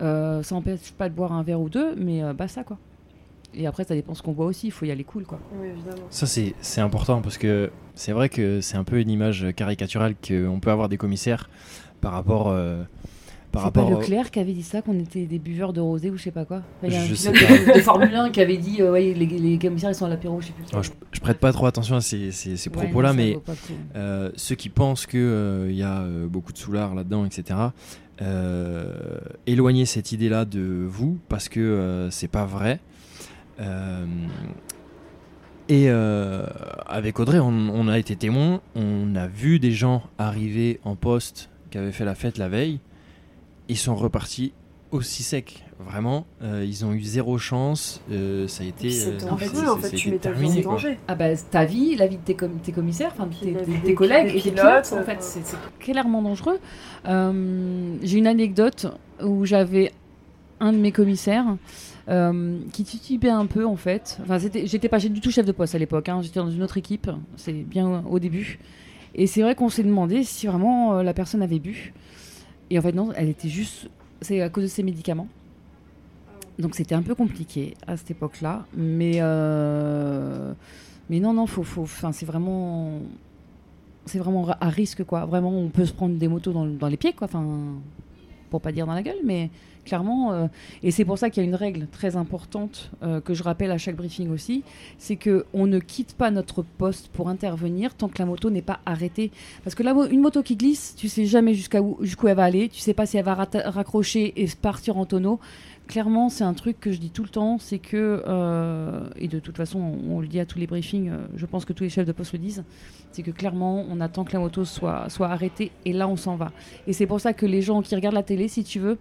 Euh, ça n'empêche pas de boire un verre ou deux, mais euh, basta quoi. Et après, ça dépend ce qu'on boit aussi. Il faut y aller cool quoi. Oui, évidemment. Ça, c'est c'est important parce que c'est vrai que c'est un peu une image caricaturale qu'on peut avoir des commissaires par rapport. Euh, par C'est pas rapport au- Leclerc qui avait dit ça, qu'on était des buveurs de rosé ou je sais pas quoi? Enfin, Il y a un Je sais pilote de, Formule 1 qui avait dit euh, ouais, les, les commissaires ils sont à l'apéro, je sais plus. Alors, je, je prête pas trop attention à ces, ces- ces Ouais, propos-là, mais pas euh, ceux qui pensent qu'il y a euh, beaucoup de soulards là-dedans, etc., euh, éloignez cette idée-là de vous parce que euh, c'est pas vrai. Euh, et euh, avec Audrey, on, on a été témoins, on a vu des gens arriver en poste qui avaient fait la fête la veille, ils sont repartis aussi secs. Vraiment, euh, ils ont eu zéro chance. euh, ça a été, euh, c'est en fait, dangereux, en fait, tu mets ta vie en danger. Ah bah ta vie, la vie de tes, com- tes commissaires, enfin tes, des- collègues des et tes pilotes, en euh, fait, c'est c'est clairement dangereux. Euh, J'ai une anecdote où j'avais un de mes commissaires euh, qui titubait un peu en fait. Enfin, j'étais pas du tout chef de poste à l'époque, hein. j'étais dans une autre équipe, c'est bien au début. Et c'est vrai qu'on s'est demandé si vraiment euh, la personne avait bu. Et en fait, non, elle était juste. C'est à cause de ses médicaments. Donc c'était un peu compliqué à cette époque-là. Mais, euh, mais non, non, faut, faut, enfin, c'est vraiment. C'est vraiment à risque, quoi. Vraiment, on peut se prendre des motos dans, dans les pieds, quoi. Enfin, pour pas dire dans la gueule, mais clairement. euh, et c'est pour ça qu'il y a une règle très importante euh, que je rappelle à chaque briefing aussi c'est que on ne quitte pas notre poste pour intervenir tant que la moto n'est pas arrêtée. Parce que mo- une moto qui glisse, tu sais jamais jusqu'où elle va aller, tu sais pas si elle va raccrocher et partir en tonneau. Clairement, c'est un truc que je dis tout le temps, c'est que, euh, et de toute façon, on, le dit à tous les briefings, euh, je pense que tous les chefs de poste le disent, c'est que clairement, on attend que la moto soit, soit arrêtée et là, on s'en va. Et c'est pour ça que les gens qui regardent la télé, si tu veux,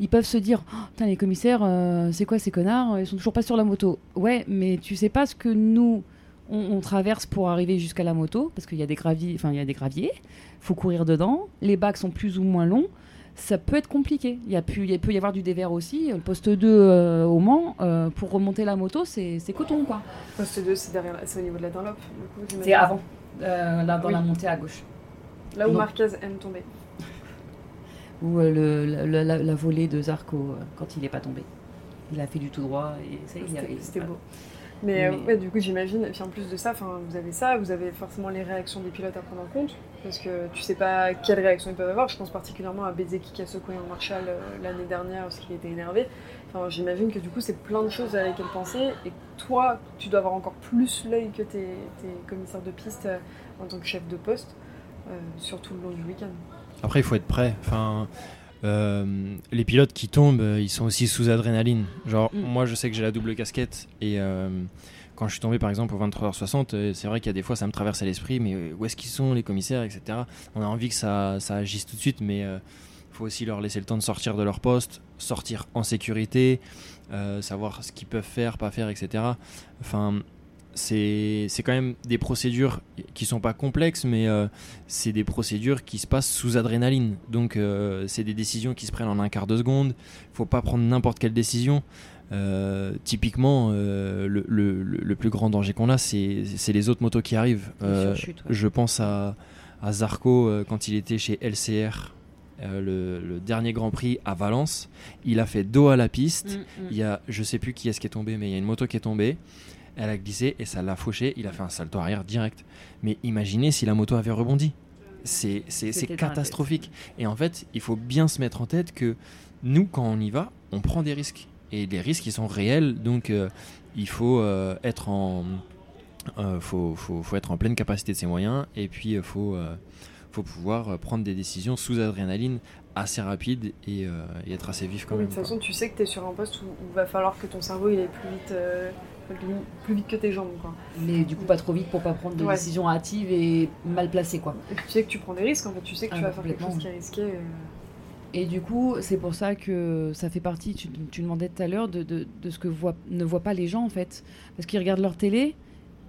ils peuvent se dire Oh, Putain, les commissaires, euh, c'est quoi ces connards Ils sont toujours pas sur la moto. Ouais, mais tu sais pas ce que nous, on, on traverse pour arriver jusqu'à la moto, parce qu'il y a des graviers, enfin, il y a des graviers, faut courir dedans, les bacs sont plus ou moins longs. Ça peut être compliqué. Il, y a pu, il peut y avoir du dévers aussi. Le poste 2 euh, au Mans, euh, pour remonter la moto, c'est coton, quoi. Poste 2, c'est derrière, la- c'est au niveau de la Dunlop. C'est avant, euh, là, dans Oui. la montée à gauche. Là où. Marquez aime tomber. Ou euh, le, la, la- la- la volée de Zarco euh, quand il n'est pas tombé. Il a fait du tout droit et ça, il y C'était beau. Mais, euh, Mais- ouais, du coup, j'imagine, et puis en plus de ça, vous avez ça, vous avez forcément les réactions des pilotes à prendre en compte, parce que tu sais pas quelles réactions ils peuvent avoir. Je pense particulièrement à Bezeki qui a secoué un Marshall euh, l'année dernière parce qu'il était énervé. Enfin, j'imagine que du coup, c'est plein de choses à lesquelles penser, et toi, tu dois avoir encore plus l'œil que tes, tes commissaires de piste euh, en tant que chef de poste, euh, sur tout le long du week-end. Après, il faut être prêt. Enfin, euh, les pilotes qui tombent, ils sont aussi sous adrénaline. Genre, Mm. moi, je sais que j'ai la double casquette et euh, quand je suis tombé, par exemple, au 23h60, euh, c'est vrai qu'il y a des fois, ça me traverse à l'esprit, mais euh, où est-ce qu'ils sont, les commissaires, etc. On a envie que ça, ça agisse tout de suite, mais il faut aussi leur laisser le temps de sortir de leur poste, sortir en sécurité, euh, savoir ce qu'ils peuvent faire, pas faire, etc. Enfin, c'est quand même des procédures qui sont pas complexes, mais euh, c'est des procédures qui se passent sous adrénaline. Donc, euh, c'est des décisions qui se prennent en un quart de seconde. faut pas prendre n'importe quelle décision. Euh, typiquement, euh, le, le- le- le plus grand danger qu'on a, c'est les autres motos qui arrivent. Euh, ouais. je pense à, à Zarco quand il était chez LCR, le, le dernier Grand Prix à Valence. Il a fait dos à la piste. Mm, mm. Il y a, je sais plus qui est-ce qui est tombé, mais il y a une moto qui est tombée. Elle a glissé et ça l'a fauché. Il a fait un salto arrière direct. Mais imaginez si la moto avait rebondi. C'est catastrophique. Et en fait, il faut bien se mettre en tête que nous, quand on y va, on prend des risques. Et les risques, ils sont réels. Donc, euh, il faut euh, être en, euh, faut, faut- faut être en pleine capacité de ses moyens. Et puis, il faut, euh, faut pouvoir prendre des décisions sous adrénaline assez rapides et, euh, et être assez vif quand Oui, même. de toute façon, tu sais que tu es sur un poste où il va falloir que ton cerveau il aille plus vite, euh, plus vite que tes jambes. Quoi. Mais du coup, pas trop vite pour pas prendre de Ouais. décisions hâtives et mal placées, quoi. Et tu sais que tu prends des risques en fait, tu sais que Ah, tu vas faire quelque chose qui est risqué. euh. Et du coup, c'est pour ça que ça fait partie, tu, tu demandais tout à l'heure, de, ce que ne voient pas les gens, en fait. Parce qu'ils regardent leur télé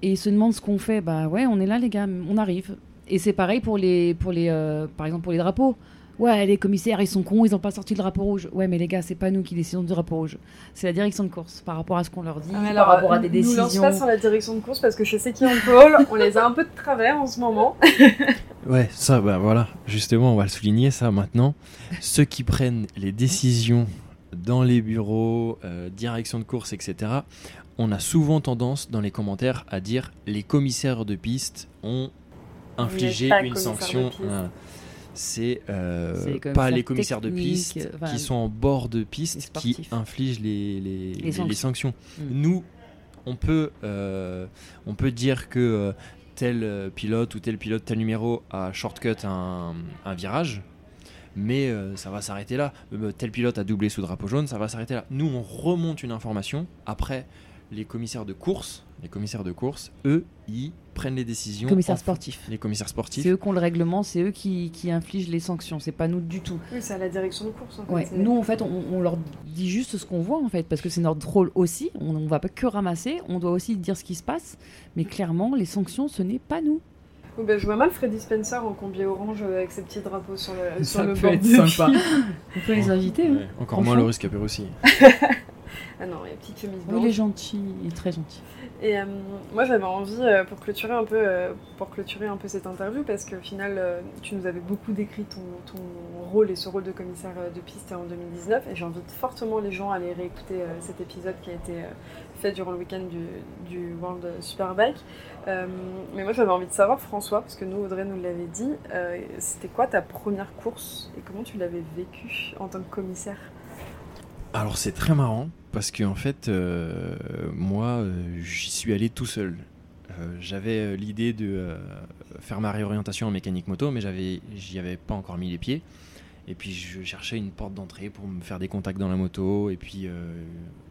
et ils se demandent ce qu'on fait. Bah ouais, on est là, les gars, on arrive. Et c'est pareil pour les, pour les euh, par exemple, pour les drapeaux. Ouais, les commissaires, ils sont cons, ils n'ont pas sorti le drapeau rouge. Ouais, mais les gars, c'est pas nous qui décidons du drapeau rouge. C'est la direction de course, par rapport à ce qu'on leur dit, Ah, mais par alors, rapport à des nous lance décisions. pas sur la direction de course parce que je sais qui en pôle, on les a un peu de travers en ce moment. Ouais, ça, bah voilà, justement, on va le souligner, ça maintenant. Ceux qui prennent les décisions dans les bureaux, euh, direction de course, etc., on a souvent tendance dans les commentaires à dire les commissaires de piste ont infligé une sanction. C'est euh, pas les commissaires de piste euh, enfin, qui sont en bord de piste qui infligent les, les- les- les sanctions. sanctions. Mm. Nous, on peut, euh, on peut dire que tel pilote ou tel pilote, tel numéro a shortcut un, un virage, mais euh, ça va s'arrêter là. Euh, tel pilote a doublé sous drapeau jaune, ça va s'arrêter là. Nous, on remonte une information. Après, les commissaires de course, les commissaires de course, eux, ils prennent les décisions. Commissaires en- sportifs. Les commissaires sportifs. C'est eux qui ont le règlement, c'est eux qui, qui infligent les sanctions, c'est pas nous du tout. Oui, c'est à la direction de course en fait. Ouais, c'est- nous en fait, on, on leur dit juste ce qu'on voit en fait, parce que c'est notre rôle aussi. On ne va pas que ramasser, on doit aussi dire ce qui se passe. Mais clairement, les sanctions, ce n'est pas nous. Oui, bah, je vois mal Freddy Spencer en combi orange euh, avec ses petits drapeaux sur le, sur Ça le peut bord être sympa. On peut les inviter. hein. Ouais, encore moins le risque Capirossi. Ah non, il y a petite chemise Oui, blanche. il est gentil, il est très gentil. Et euh, moi j'avais envie euh, pour clôturer un peu euh, pour clôturer un peu cette interview parce qu'au final tu nous avais beaucoup décrit ton, ton rôle et ce rôle de commissaire de piste en 2019 et j'invite fortement les gens à aller réécouter cet épisode qui a été fait durant le week-end du, du World Superbike. Mais moi j'avais envie de savoir François parce que nous Audrey nous l'avait dit c'était quoi ta première course et comment tu l'avais vécu en tant que commissaire? Alors c'est très marrant parce que en fait, euh, moi, euh, j'y suis allé tout seul. Euh, j'avais l'idée de euh, faire ma réorientation en mécanique moto, mais j'avais, j'y avais pas encore mis les pieds. Et puis je cherchais une porte d'entrée pour me faire des contacts dans la moto et puis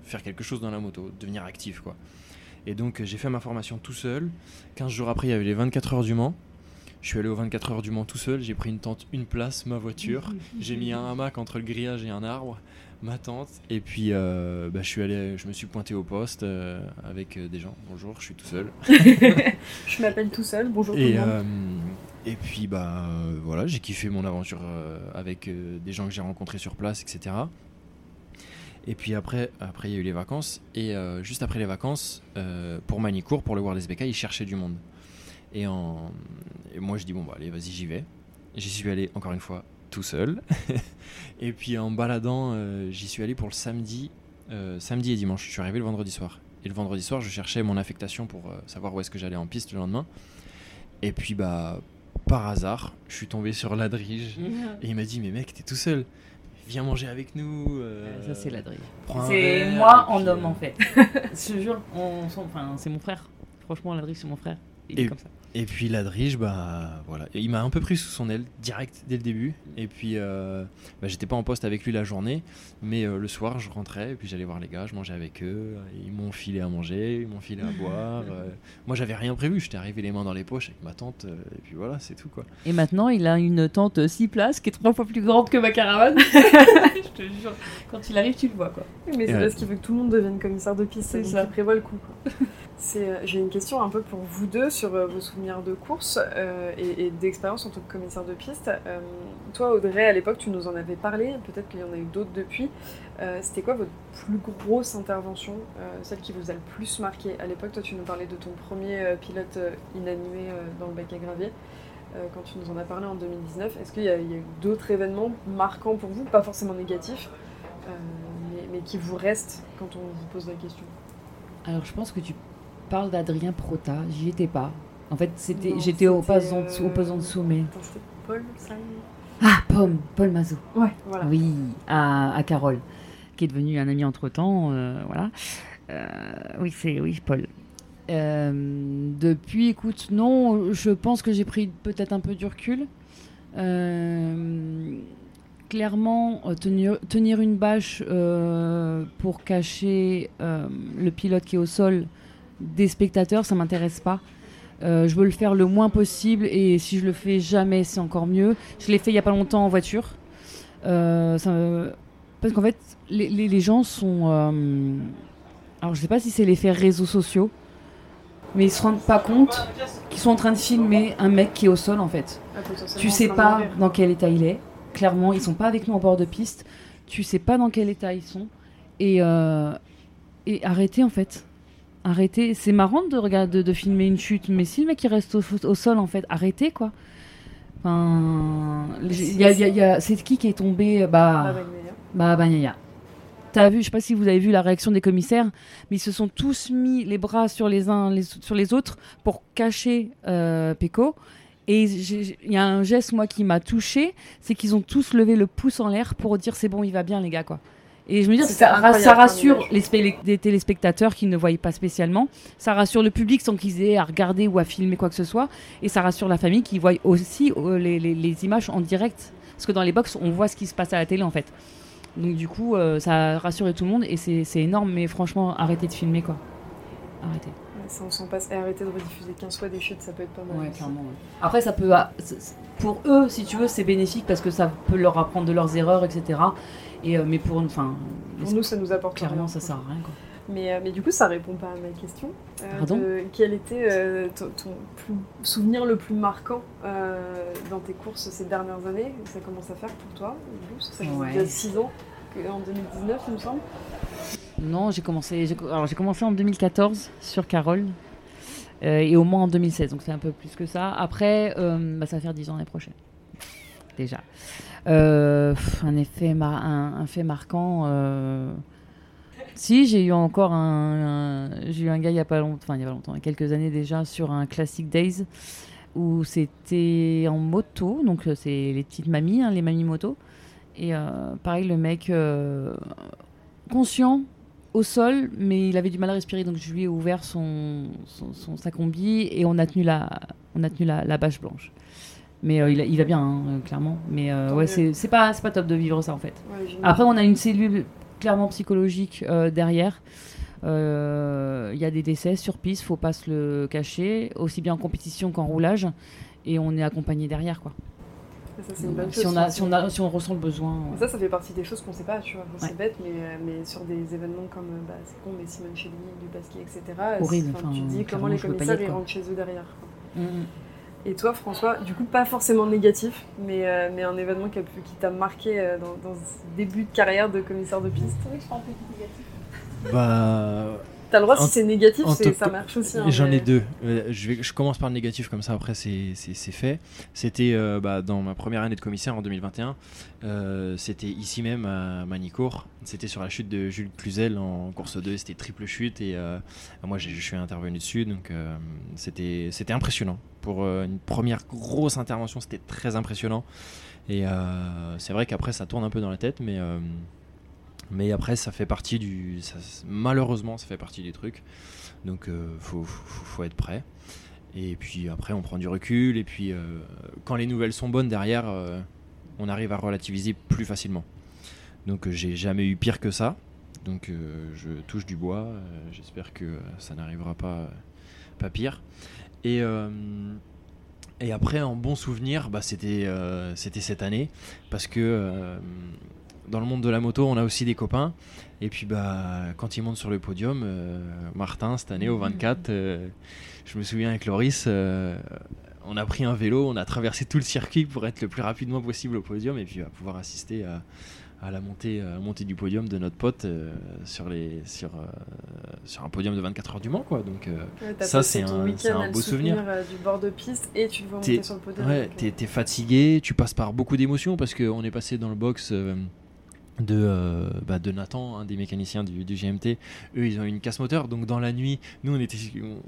faire quelque chose dans la moto, devenir actif quoi. Et donc j'ai fait ma formation tout seul. 15 jours après, il y avait les 24 heures du Mans. Je suis allé aux 24 heures du Mans tout seul. J'ai pris une tente, une place, ma voiture. J'ai mis un hamac entre le grillage et un arbre, ma tente. Et puis euh, bah, je suis allé, je me suis pointé au poste euh, avec euh, des gens. Bonjour, je suis tout seul. Je m'appelle tout seul, bonjour tout Et, le monde. euh, et puis bah voilà, j'ai kiffé mon aventure avec des gens que j'ai rencontrés sur place, etc. Et puis après, après il y a eu les vacances. Et euh, juste après les vacances, euh, pour Manicourt, pour le World SBK, ils cherchaient du monde. Et, en... et moi je dis bon bah allez vas-y j'y vais. J'y suis allé encore une fois tout seul. et puis en baladant, euh, j'y suis allé pour le samedi, euh, samedi et dimanche. Je suis arrivé le vendredi soir. Et le vendredi soir, je cherchais mon affectation pour euh, savoir où est-ce que j'allais en piste le lendemain. Et puis bah par hasard, je suis tombé sur Ladrige et il m'a dit mais mec t'es tout seul, viens manger avec nous. euh, Ça, c'est la drive. prends un C'est moi en homme euh, en fait. Je te jure, on, enfin, c'est mon frère. Franchement, la drive, c'est mon frère. Il est comme ça. Et puis Ladrige, bah voilà, il m'a un peu pris sous son aile direct dès le début. Et puis euh, bah, j'étais pas en poste avec lui la journée, mais euh, le soir je rentrais et puis j'allais voir les gars, je mangeais avec eux. Ils m'ont filé à manger, ils m'ont filé à boire. euh. moi j'avais rien prévu, j'étais arrivé les mains dans les poches avec ma tante euh, et puis voilà, c'est tout quoi. Et maintenant, il a une tente 6 places qui est trois fois plus grande que ma caravane. je te jure, quand il arrive, tu le vois quoi. Mais c'est parce qu'il veut que tout le monde devienne commissaire de piste, donc ça. il prévoit le coup. quoi. Euh, J'ai une question un peu pour vous deux sur euh, vos souvenirs de course euh, et, et d'expérience en tant que commissaire de piste. Toi, Audrey, à l'époque, tu nous en avais parlé, peut-être qu'il y en a eu d'autres depuis. C'était quoi votre plus grosse intervention, celle qui vous a le plus marqué? À l'époque, toi, tu nous parlais de ton premier pilote inanimé dans le bac à gravier. quand tu nous en as parlé en 2019, est-ce qu'il y, a eu d'autres événements marquants pour vous, pas forcément négatifs, mais, mais qui vous restent quand on vous pose la question? Alors, je pense que tu parles d'Adrien Prota. J'y étais pas. En fait, c'était, j'étais au pesant, euh, au c'était Paul, ça Ah, Pomme, Paul Mazot. Ouais, voilà. Oui, à, à Carole, qui est devenu un ami entre temps. voilà. Euh, oui, c'est oui, Paul. Euh, depuis, écoute, non, je pense que j'ai pris peut-être un peu du recul. Euh, clairement, euh, tenir, tenir une bâche euh, pour cacher euh, le pilote qui est au sol des spectateurs, ça m'intéresse pas. Euh, je veux le faire le moins possible et si je le fais jamais, c'est encore mieux. Je l'ai fait il y a pas longtemps en voiture. Euh, ça Parce qu'en fait, les, les- les gens sont. euh, Alors, je sais pas si c'est l'effet réseaux sociaux, mais ils se rendent pas compte qu'ils sont en train de filmer un mec qui est au sol en fait. Ah, Tu sais pas dans quel état il est. Clairement, ils sont pas avec nous en bord de piste. Tu sais pas dans quel état ils sont. Et, et arrêtez en fait. Arrêtez. C'est marrant de regarder, de, de filmer une chute, mais si le mec il reste au, au sol en fait, arrêtez quoi. Enfin, c'est qui qui est tombé Ah, Bah, bah Bagnaia. T'as vu, je sais pas si vous avez vu la réaction des commissaires, mais ils se sont tous mis les bras sur les uns les, sur les autres pour cacher euh, Peko. Et il y a un geste moi qui m'a touché, c'est qu'ils ont tous levé le pouce en l'air pour dire c'est bon, il va bien les gars quoi. Et je me dis ça, ça rassure les, téléspectateurs qui ne voyaient pas spécialement, ça rassure le public sans qu'ils aient à regarder ou à filmer quoi que ce soit, et ça rassure la famille qui voit aussi euh, les, les- les images en direct, parce que dans les box on voit ce qui se passe à la télé en fait. Donc du coup, euh, ça a rassuré tout le monde et c'est c'est énorme, mais franchement, arrêtez de filmer quoi. Arrêtez. Ouais, Ça, on s'en passe. Et arrêter de rediffuser 15 fois des chutes, ça peut être pas mal. aussi. Après, ça peut. ah, Pour eux, si tu veux, c'est bénéfique parce que ça peut leur apprendre de leurs erreurs, etc. Et, euh, mais pour. Enfin. Pour nous, ça nous apporte clairement, rien, ça sert à rien quoi. Mais, euh, mais du coup, ça répond pas à ma question. Euh, Pardon de- Quel était euh, ton, ton plus- souvenir le plus marquant euh, dans tes courses ces dernières années? Ça commence à faire pour toi du coup, Ça fait Ouais. déjà 6 ans, en 2019, il me semble. Non, j'ai commencé, j'ai, alors j'ai commencé en 2014 sur Carole et au moins en 2016, donc c'est un peu plus que ça. Après, euh, bah, ça va faire 10 ans l'année prochaine. Déjà. Euh, un, effet mar- un, fait marquant. euh, Si, j'ai eu encore un, j'ai eu un gars il y a pas longtemps, il y a pas longtemps, quelques années déjà, sur un Classic Days où c'était en moto, donc euh, c'est les petites mamies, hein, les mamies moto. Et pareil, le mec conscient au sol, mais il avait du mal à respirer, donc je lui ai ouvert son, son, son- sa combi et on a tenu la, on a tenu la bâche blanche. Mais euh, il, va bien, hein, euh, clairement. Mais euh, ouais, c'est pas, c'est pas top de vivre ça en fait. Ouais. Après, on a une cellule clairement psychologique euh, derrière. Il y a des décès sur piste, faut pas se le cacher, aussi bien en compétition qu'en roulage. Et on est accompagné derrière, quoi. Ça, c'est une bonne Si chose. on, a, si, on a, si on ressent le besoin. Ça, ça fait partie des choses qu'on sait pas, tu vois. Ouais. C'est bête, mais, mais sur des événements comme, bah, c'est con, mais Simone Chevigny, du basket, etc. Horrible, enfin, tu dis comment les commissaires ils rentrent chez eux derrière. quoi. Mm, mm. Et toi, François, du coup, pas forcément négatif, mais, euh, mais un événement qui a pu- qui t'a marqué euh, dans, dans ce début de carrière de commissaire de piste. Bah, T'as le droit, si c'est négatif, ça marche aussi. hein, J'en mais- ai deux. Euh, Je, vais, je commence par le négatif, comme ça après c'est c'est- c'est fait. C'était euh, bah, dans ma première année de commissaire en 2021. Euh, c'était ici même à Manicourt. C'était sur la chute de Jules Cluzel en course 2. C'était triple chute et euh, moi j'ai- je suis intervenu dessus. Donc euh, c'était c'était impressionnant. Pour euh, une première grosse intervention, c'était très impressionnant. Et euh, c'est vrai qu'après ça tourne un peu dans la tête, mais. euh, mais après, ça fait partie du. ça- malheureusement, ça fait partie des trucs. Donc, euh, faut, faut, être prêt. Et puis après, on prend du recul. Et puis, quand les nouvelles sont bonnes derrière, on arrive à relativiser plus facilement. Donc, j'ai jamais eu pire que ça. Donc, je touche du bois. J'espère que ça n'arrivera pas, pas pire. Et. euh, et après, en bon souvenir, bah, c'était euh, cette année. Parce que euh, dans le monde de la moto, on a aussi des copains. Et puis, bah, quand ils montent sur le podium, euh, Martin, cette année au 24, euh, je me souviens avec Loris, euh, on a pris un vélo, on a traversé tout le circuit pour être le plus rapidement possible au podium et puis à pouvoir assister à, à la montée, à la montée du podium de notre pote euh, sur, les, sur, euh, sur un podium de 24 heures du Mans. Quoi. Donc, euh, Ouais, Ça, c'est un- beau souvenir. du bord de piste et tu le vois monter sur le podium. Ouais, t'es t'es fatigué, tu passes par beaucoup d'émotions parce qu'on est passé dans le box de, euh, bah, de Nathan, un des mécaniciens du, du GMT. Eux, ils ont eu une casse moteur, donc dans la nuit, nous, on, était,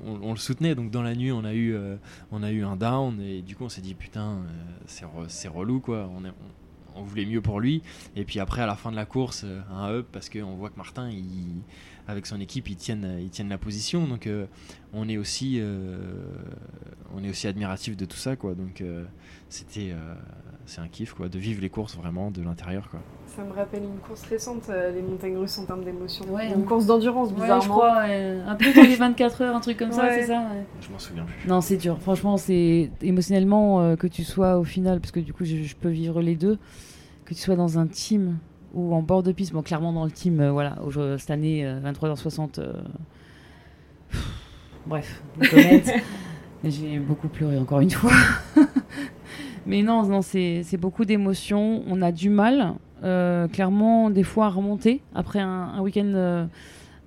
on, on le soutenait, donc dans la nuit, on a eu, euh, on a eu un down et du coup, on s'est dit putain, euh, c'est re- c'est relou quoi. On, est- on, voulait mieux pour lui. Et puis après, à la fin de la course, euh, un up parce qu'on voit que Martin, il, avec son équipe, ils tiennent, ils tiennent la position. Donc euh, on est aussi, euh, on est aussi admiratif de tout ça, quoi. Donc euh, c'était, euh, c'est un kiff, quoi, de vivre les courses vraiment de l'intérieur, quoi. Ça me rappelle une course récente, euh, les montagnes russes en termes d'émotion. Ouais, une hein. course d'endurance, Ouais, bizarrement. je crois, ouais. un peu dans les 24 heures, un truc comme ça, c'est ça ouais. Je m'en souviens plus. Non, c'est dur. Franchement, c'est émotionnellement euh, que tu sois au final, parce que du coup, je, je peux vivre les deux, que tu sois dans un team ou en bord de piste. Bon, clairement, dans le team, euh, voilà, au- cette année, euh, 23h60. euh, pff, Bref. J'ai beaucoup pleuré encore une fois. Mais non, non c'est beaucoup d'émotions. On a du mal, euh, clairement, des fois à remonter après un, un week-end euh,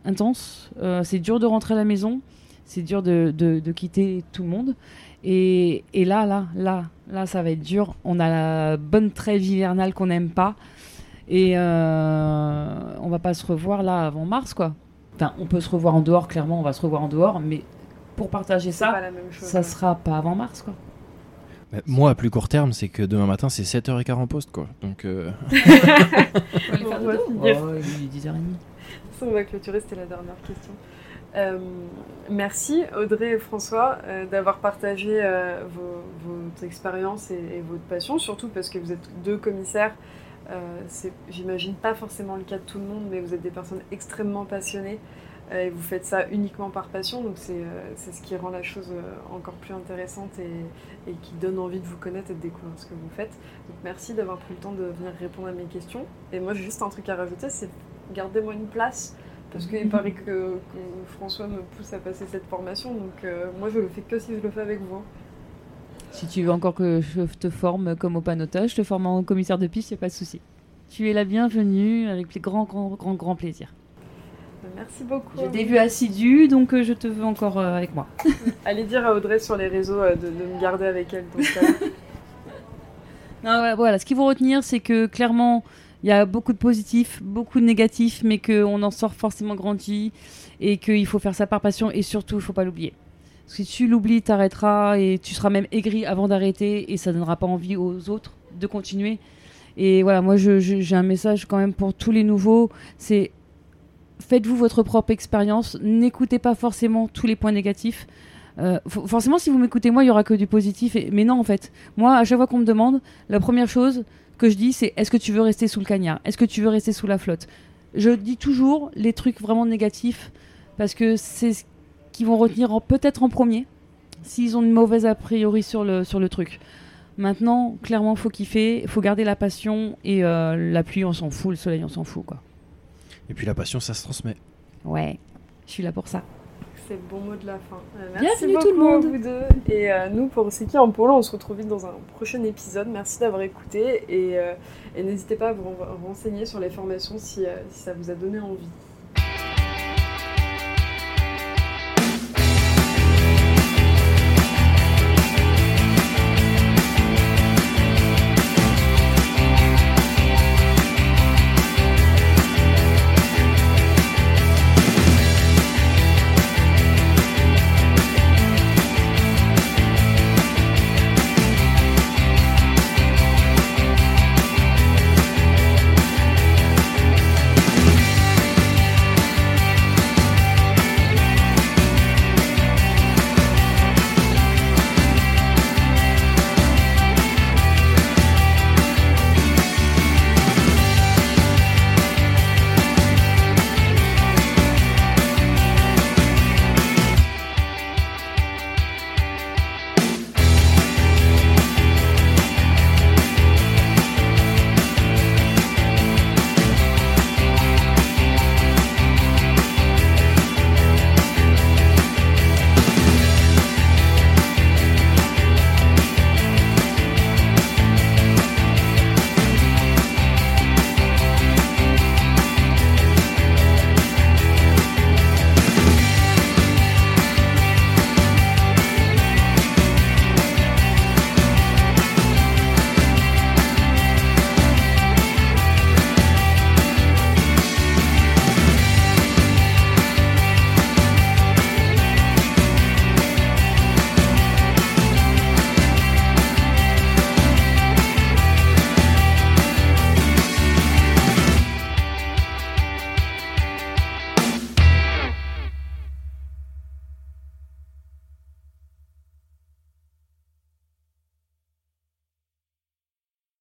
intense. Euh, c'est dur de rentrer à la maison. C'est dur de, de- de quitter tout le monde. Et, et là, là, là, là, ça va être dur. On a la bonne trêve hivernale qu'on n'aime pas. Et euh, on va pas se revoir là avant mars, quoi. Enfin, on peut se revoir en dehors, clairement, on va se revoir en dehors. Mais pour partager ça, la même chose. ça ouais. sera pas avant mars, quoi. Bah, moi, à plus court terme, c'est que demain matin, c'est 7h15 en poste, quoi. Donc, euh, on va. Oh, il est 10h30. Ça, on va clôturer, c'était la dernière question. Euh, merci Audrey et François euh, d'avoir partagé euh, vos, votre expérience et, et votre passion, surtout parce que vous êtes deux commissaires. Euh, c'est, j'imagine, pas forcément le cas de tout le monde, mais vous êtes des personnes extrêmement passionnées euh, et vous faites ça uniquement par passion, donc c'est, euh, c'est ce qui rend la chose euh, encore plus intéressante et, et qui donne envie de vous connaître et de découvrir ce que vous faites. Donc merci d'avoir pris le temps de venir répondre à mes questions. Et moi, j'ai juste un truc à rajouter, c'est gardez-moi une place parce qu'il paraît que, que François me pousse à passer cette formation, donc euh, moi je le fais que si je le fais avec vous. hein. Si tu veux encore que je te forme comme au panotage, je te forme en commissaire de piste, y a pas de souci. Tu es la bienvenue avec les grands, grands, grands, grands plaisir. Merci beaucoup. J'ai des vues assidues, donc euh, je te veux encore euh, avec moi. Allez dire à Audrey sur les réseaux euh, de, de me garder avec elle. Non, ouais, voilà, ce qu'il faut retenir, c'est que clairement, il y a beaucoup de positifs, beaucoup de négatifs, mais qu'on en sort forcément grandi et qu'il faut faire ça par passion et surtout, il faut pas l'oublier. Si tu l'oublies, t'arrêteras et tu seras même aigri avant d'arrêter et ça donnera pas envie aux autres de continuer. Et voilà, moi, j'ai un message quand même pour tous les nouveaux, c'est faites-vous votre propre expérience, n'écoutez pas forcément tous les points négatifs. Euh, for- forcément, si vous m'écoutez moi, il y aura que du positif. Mais non, en fait, moi, à chaque fois qu'on me demande, la première chose que je dis, c'est est-ce que tu veux rester sous le cagnard? Est-ce que tu veux rester sous la flotte? Je dis toujours les trucs vraiment négatifs parce que c'est qu'ils vont retenir en- peut-être en premier s'ils ont une mauvaise a priori sur le, sur le truc. Maintenant, clairement, faut kiffer, faut garder la passion et euh, la pluie, on s'en fout, le soleil, on s'en fout, quoi. Et puis la passion, ça se transmet. Ouais, je suis là pour ça. C'est le bon mot de la fin. Euh, Merci Bienvenue beaucoup tout le monde. à vous deux. Et euh, nous, pour C'est qui en polo, on se retrouve vite dans un prochain épisode. Merci d'avoir écouté et, euh, et n'hésitez pas à vous ren- renseigner sur les formations si, euh, si ça vous a donné envie.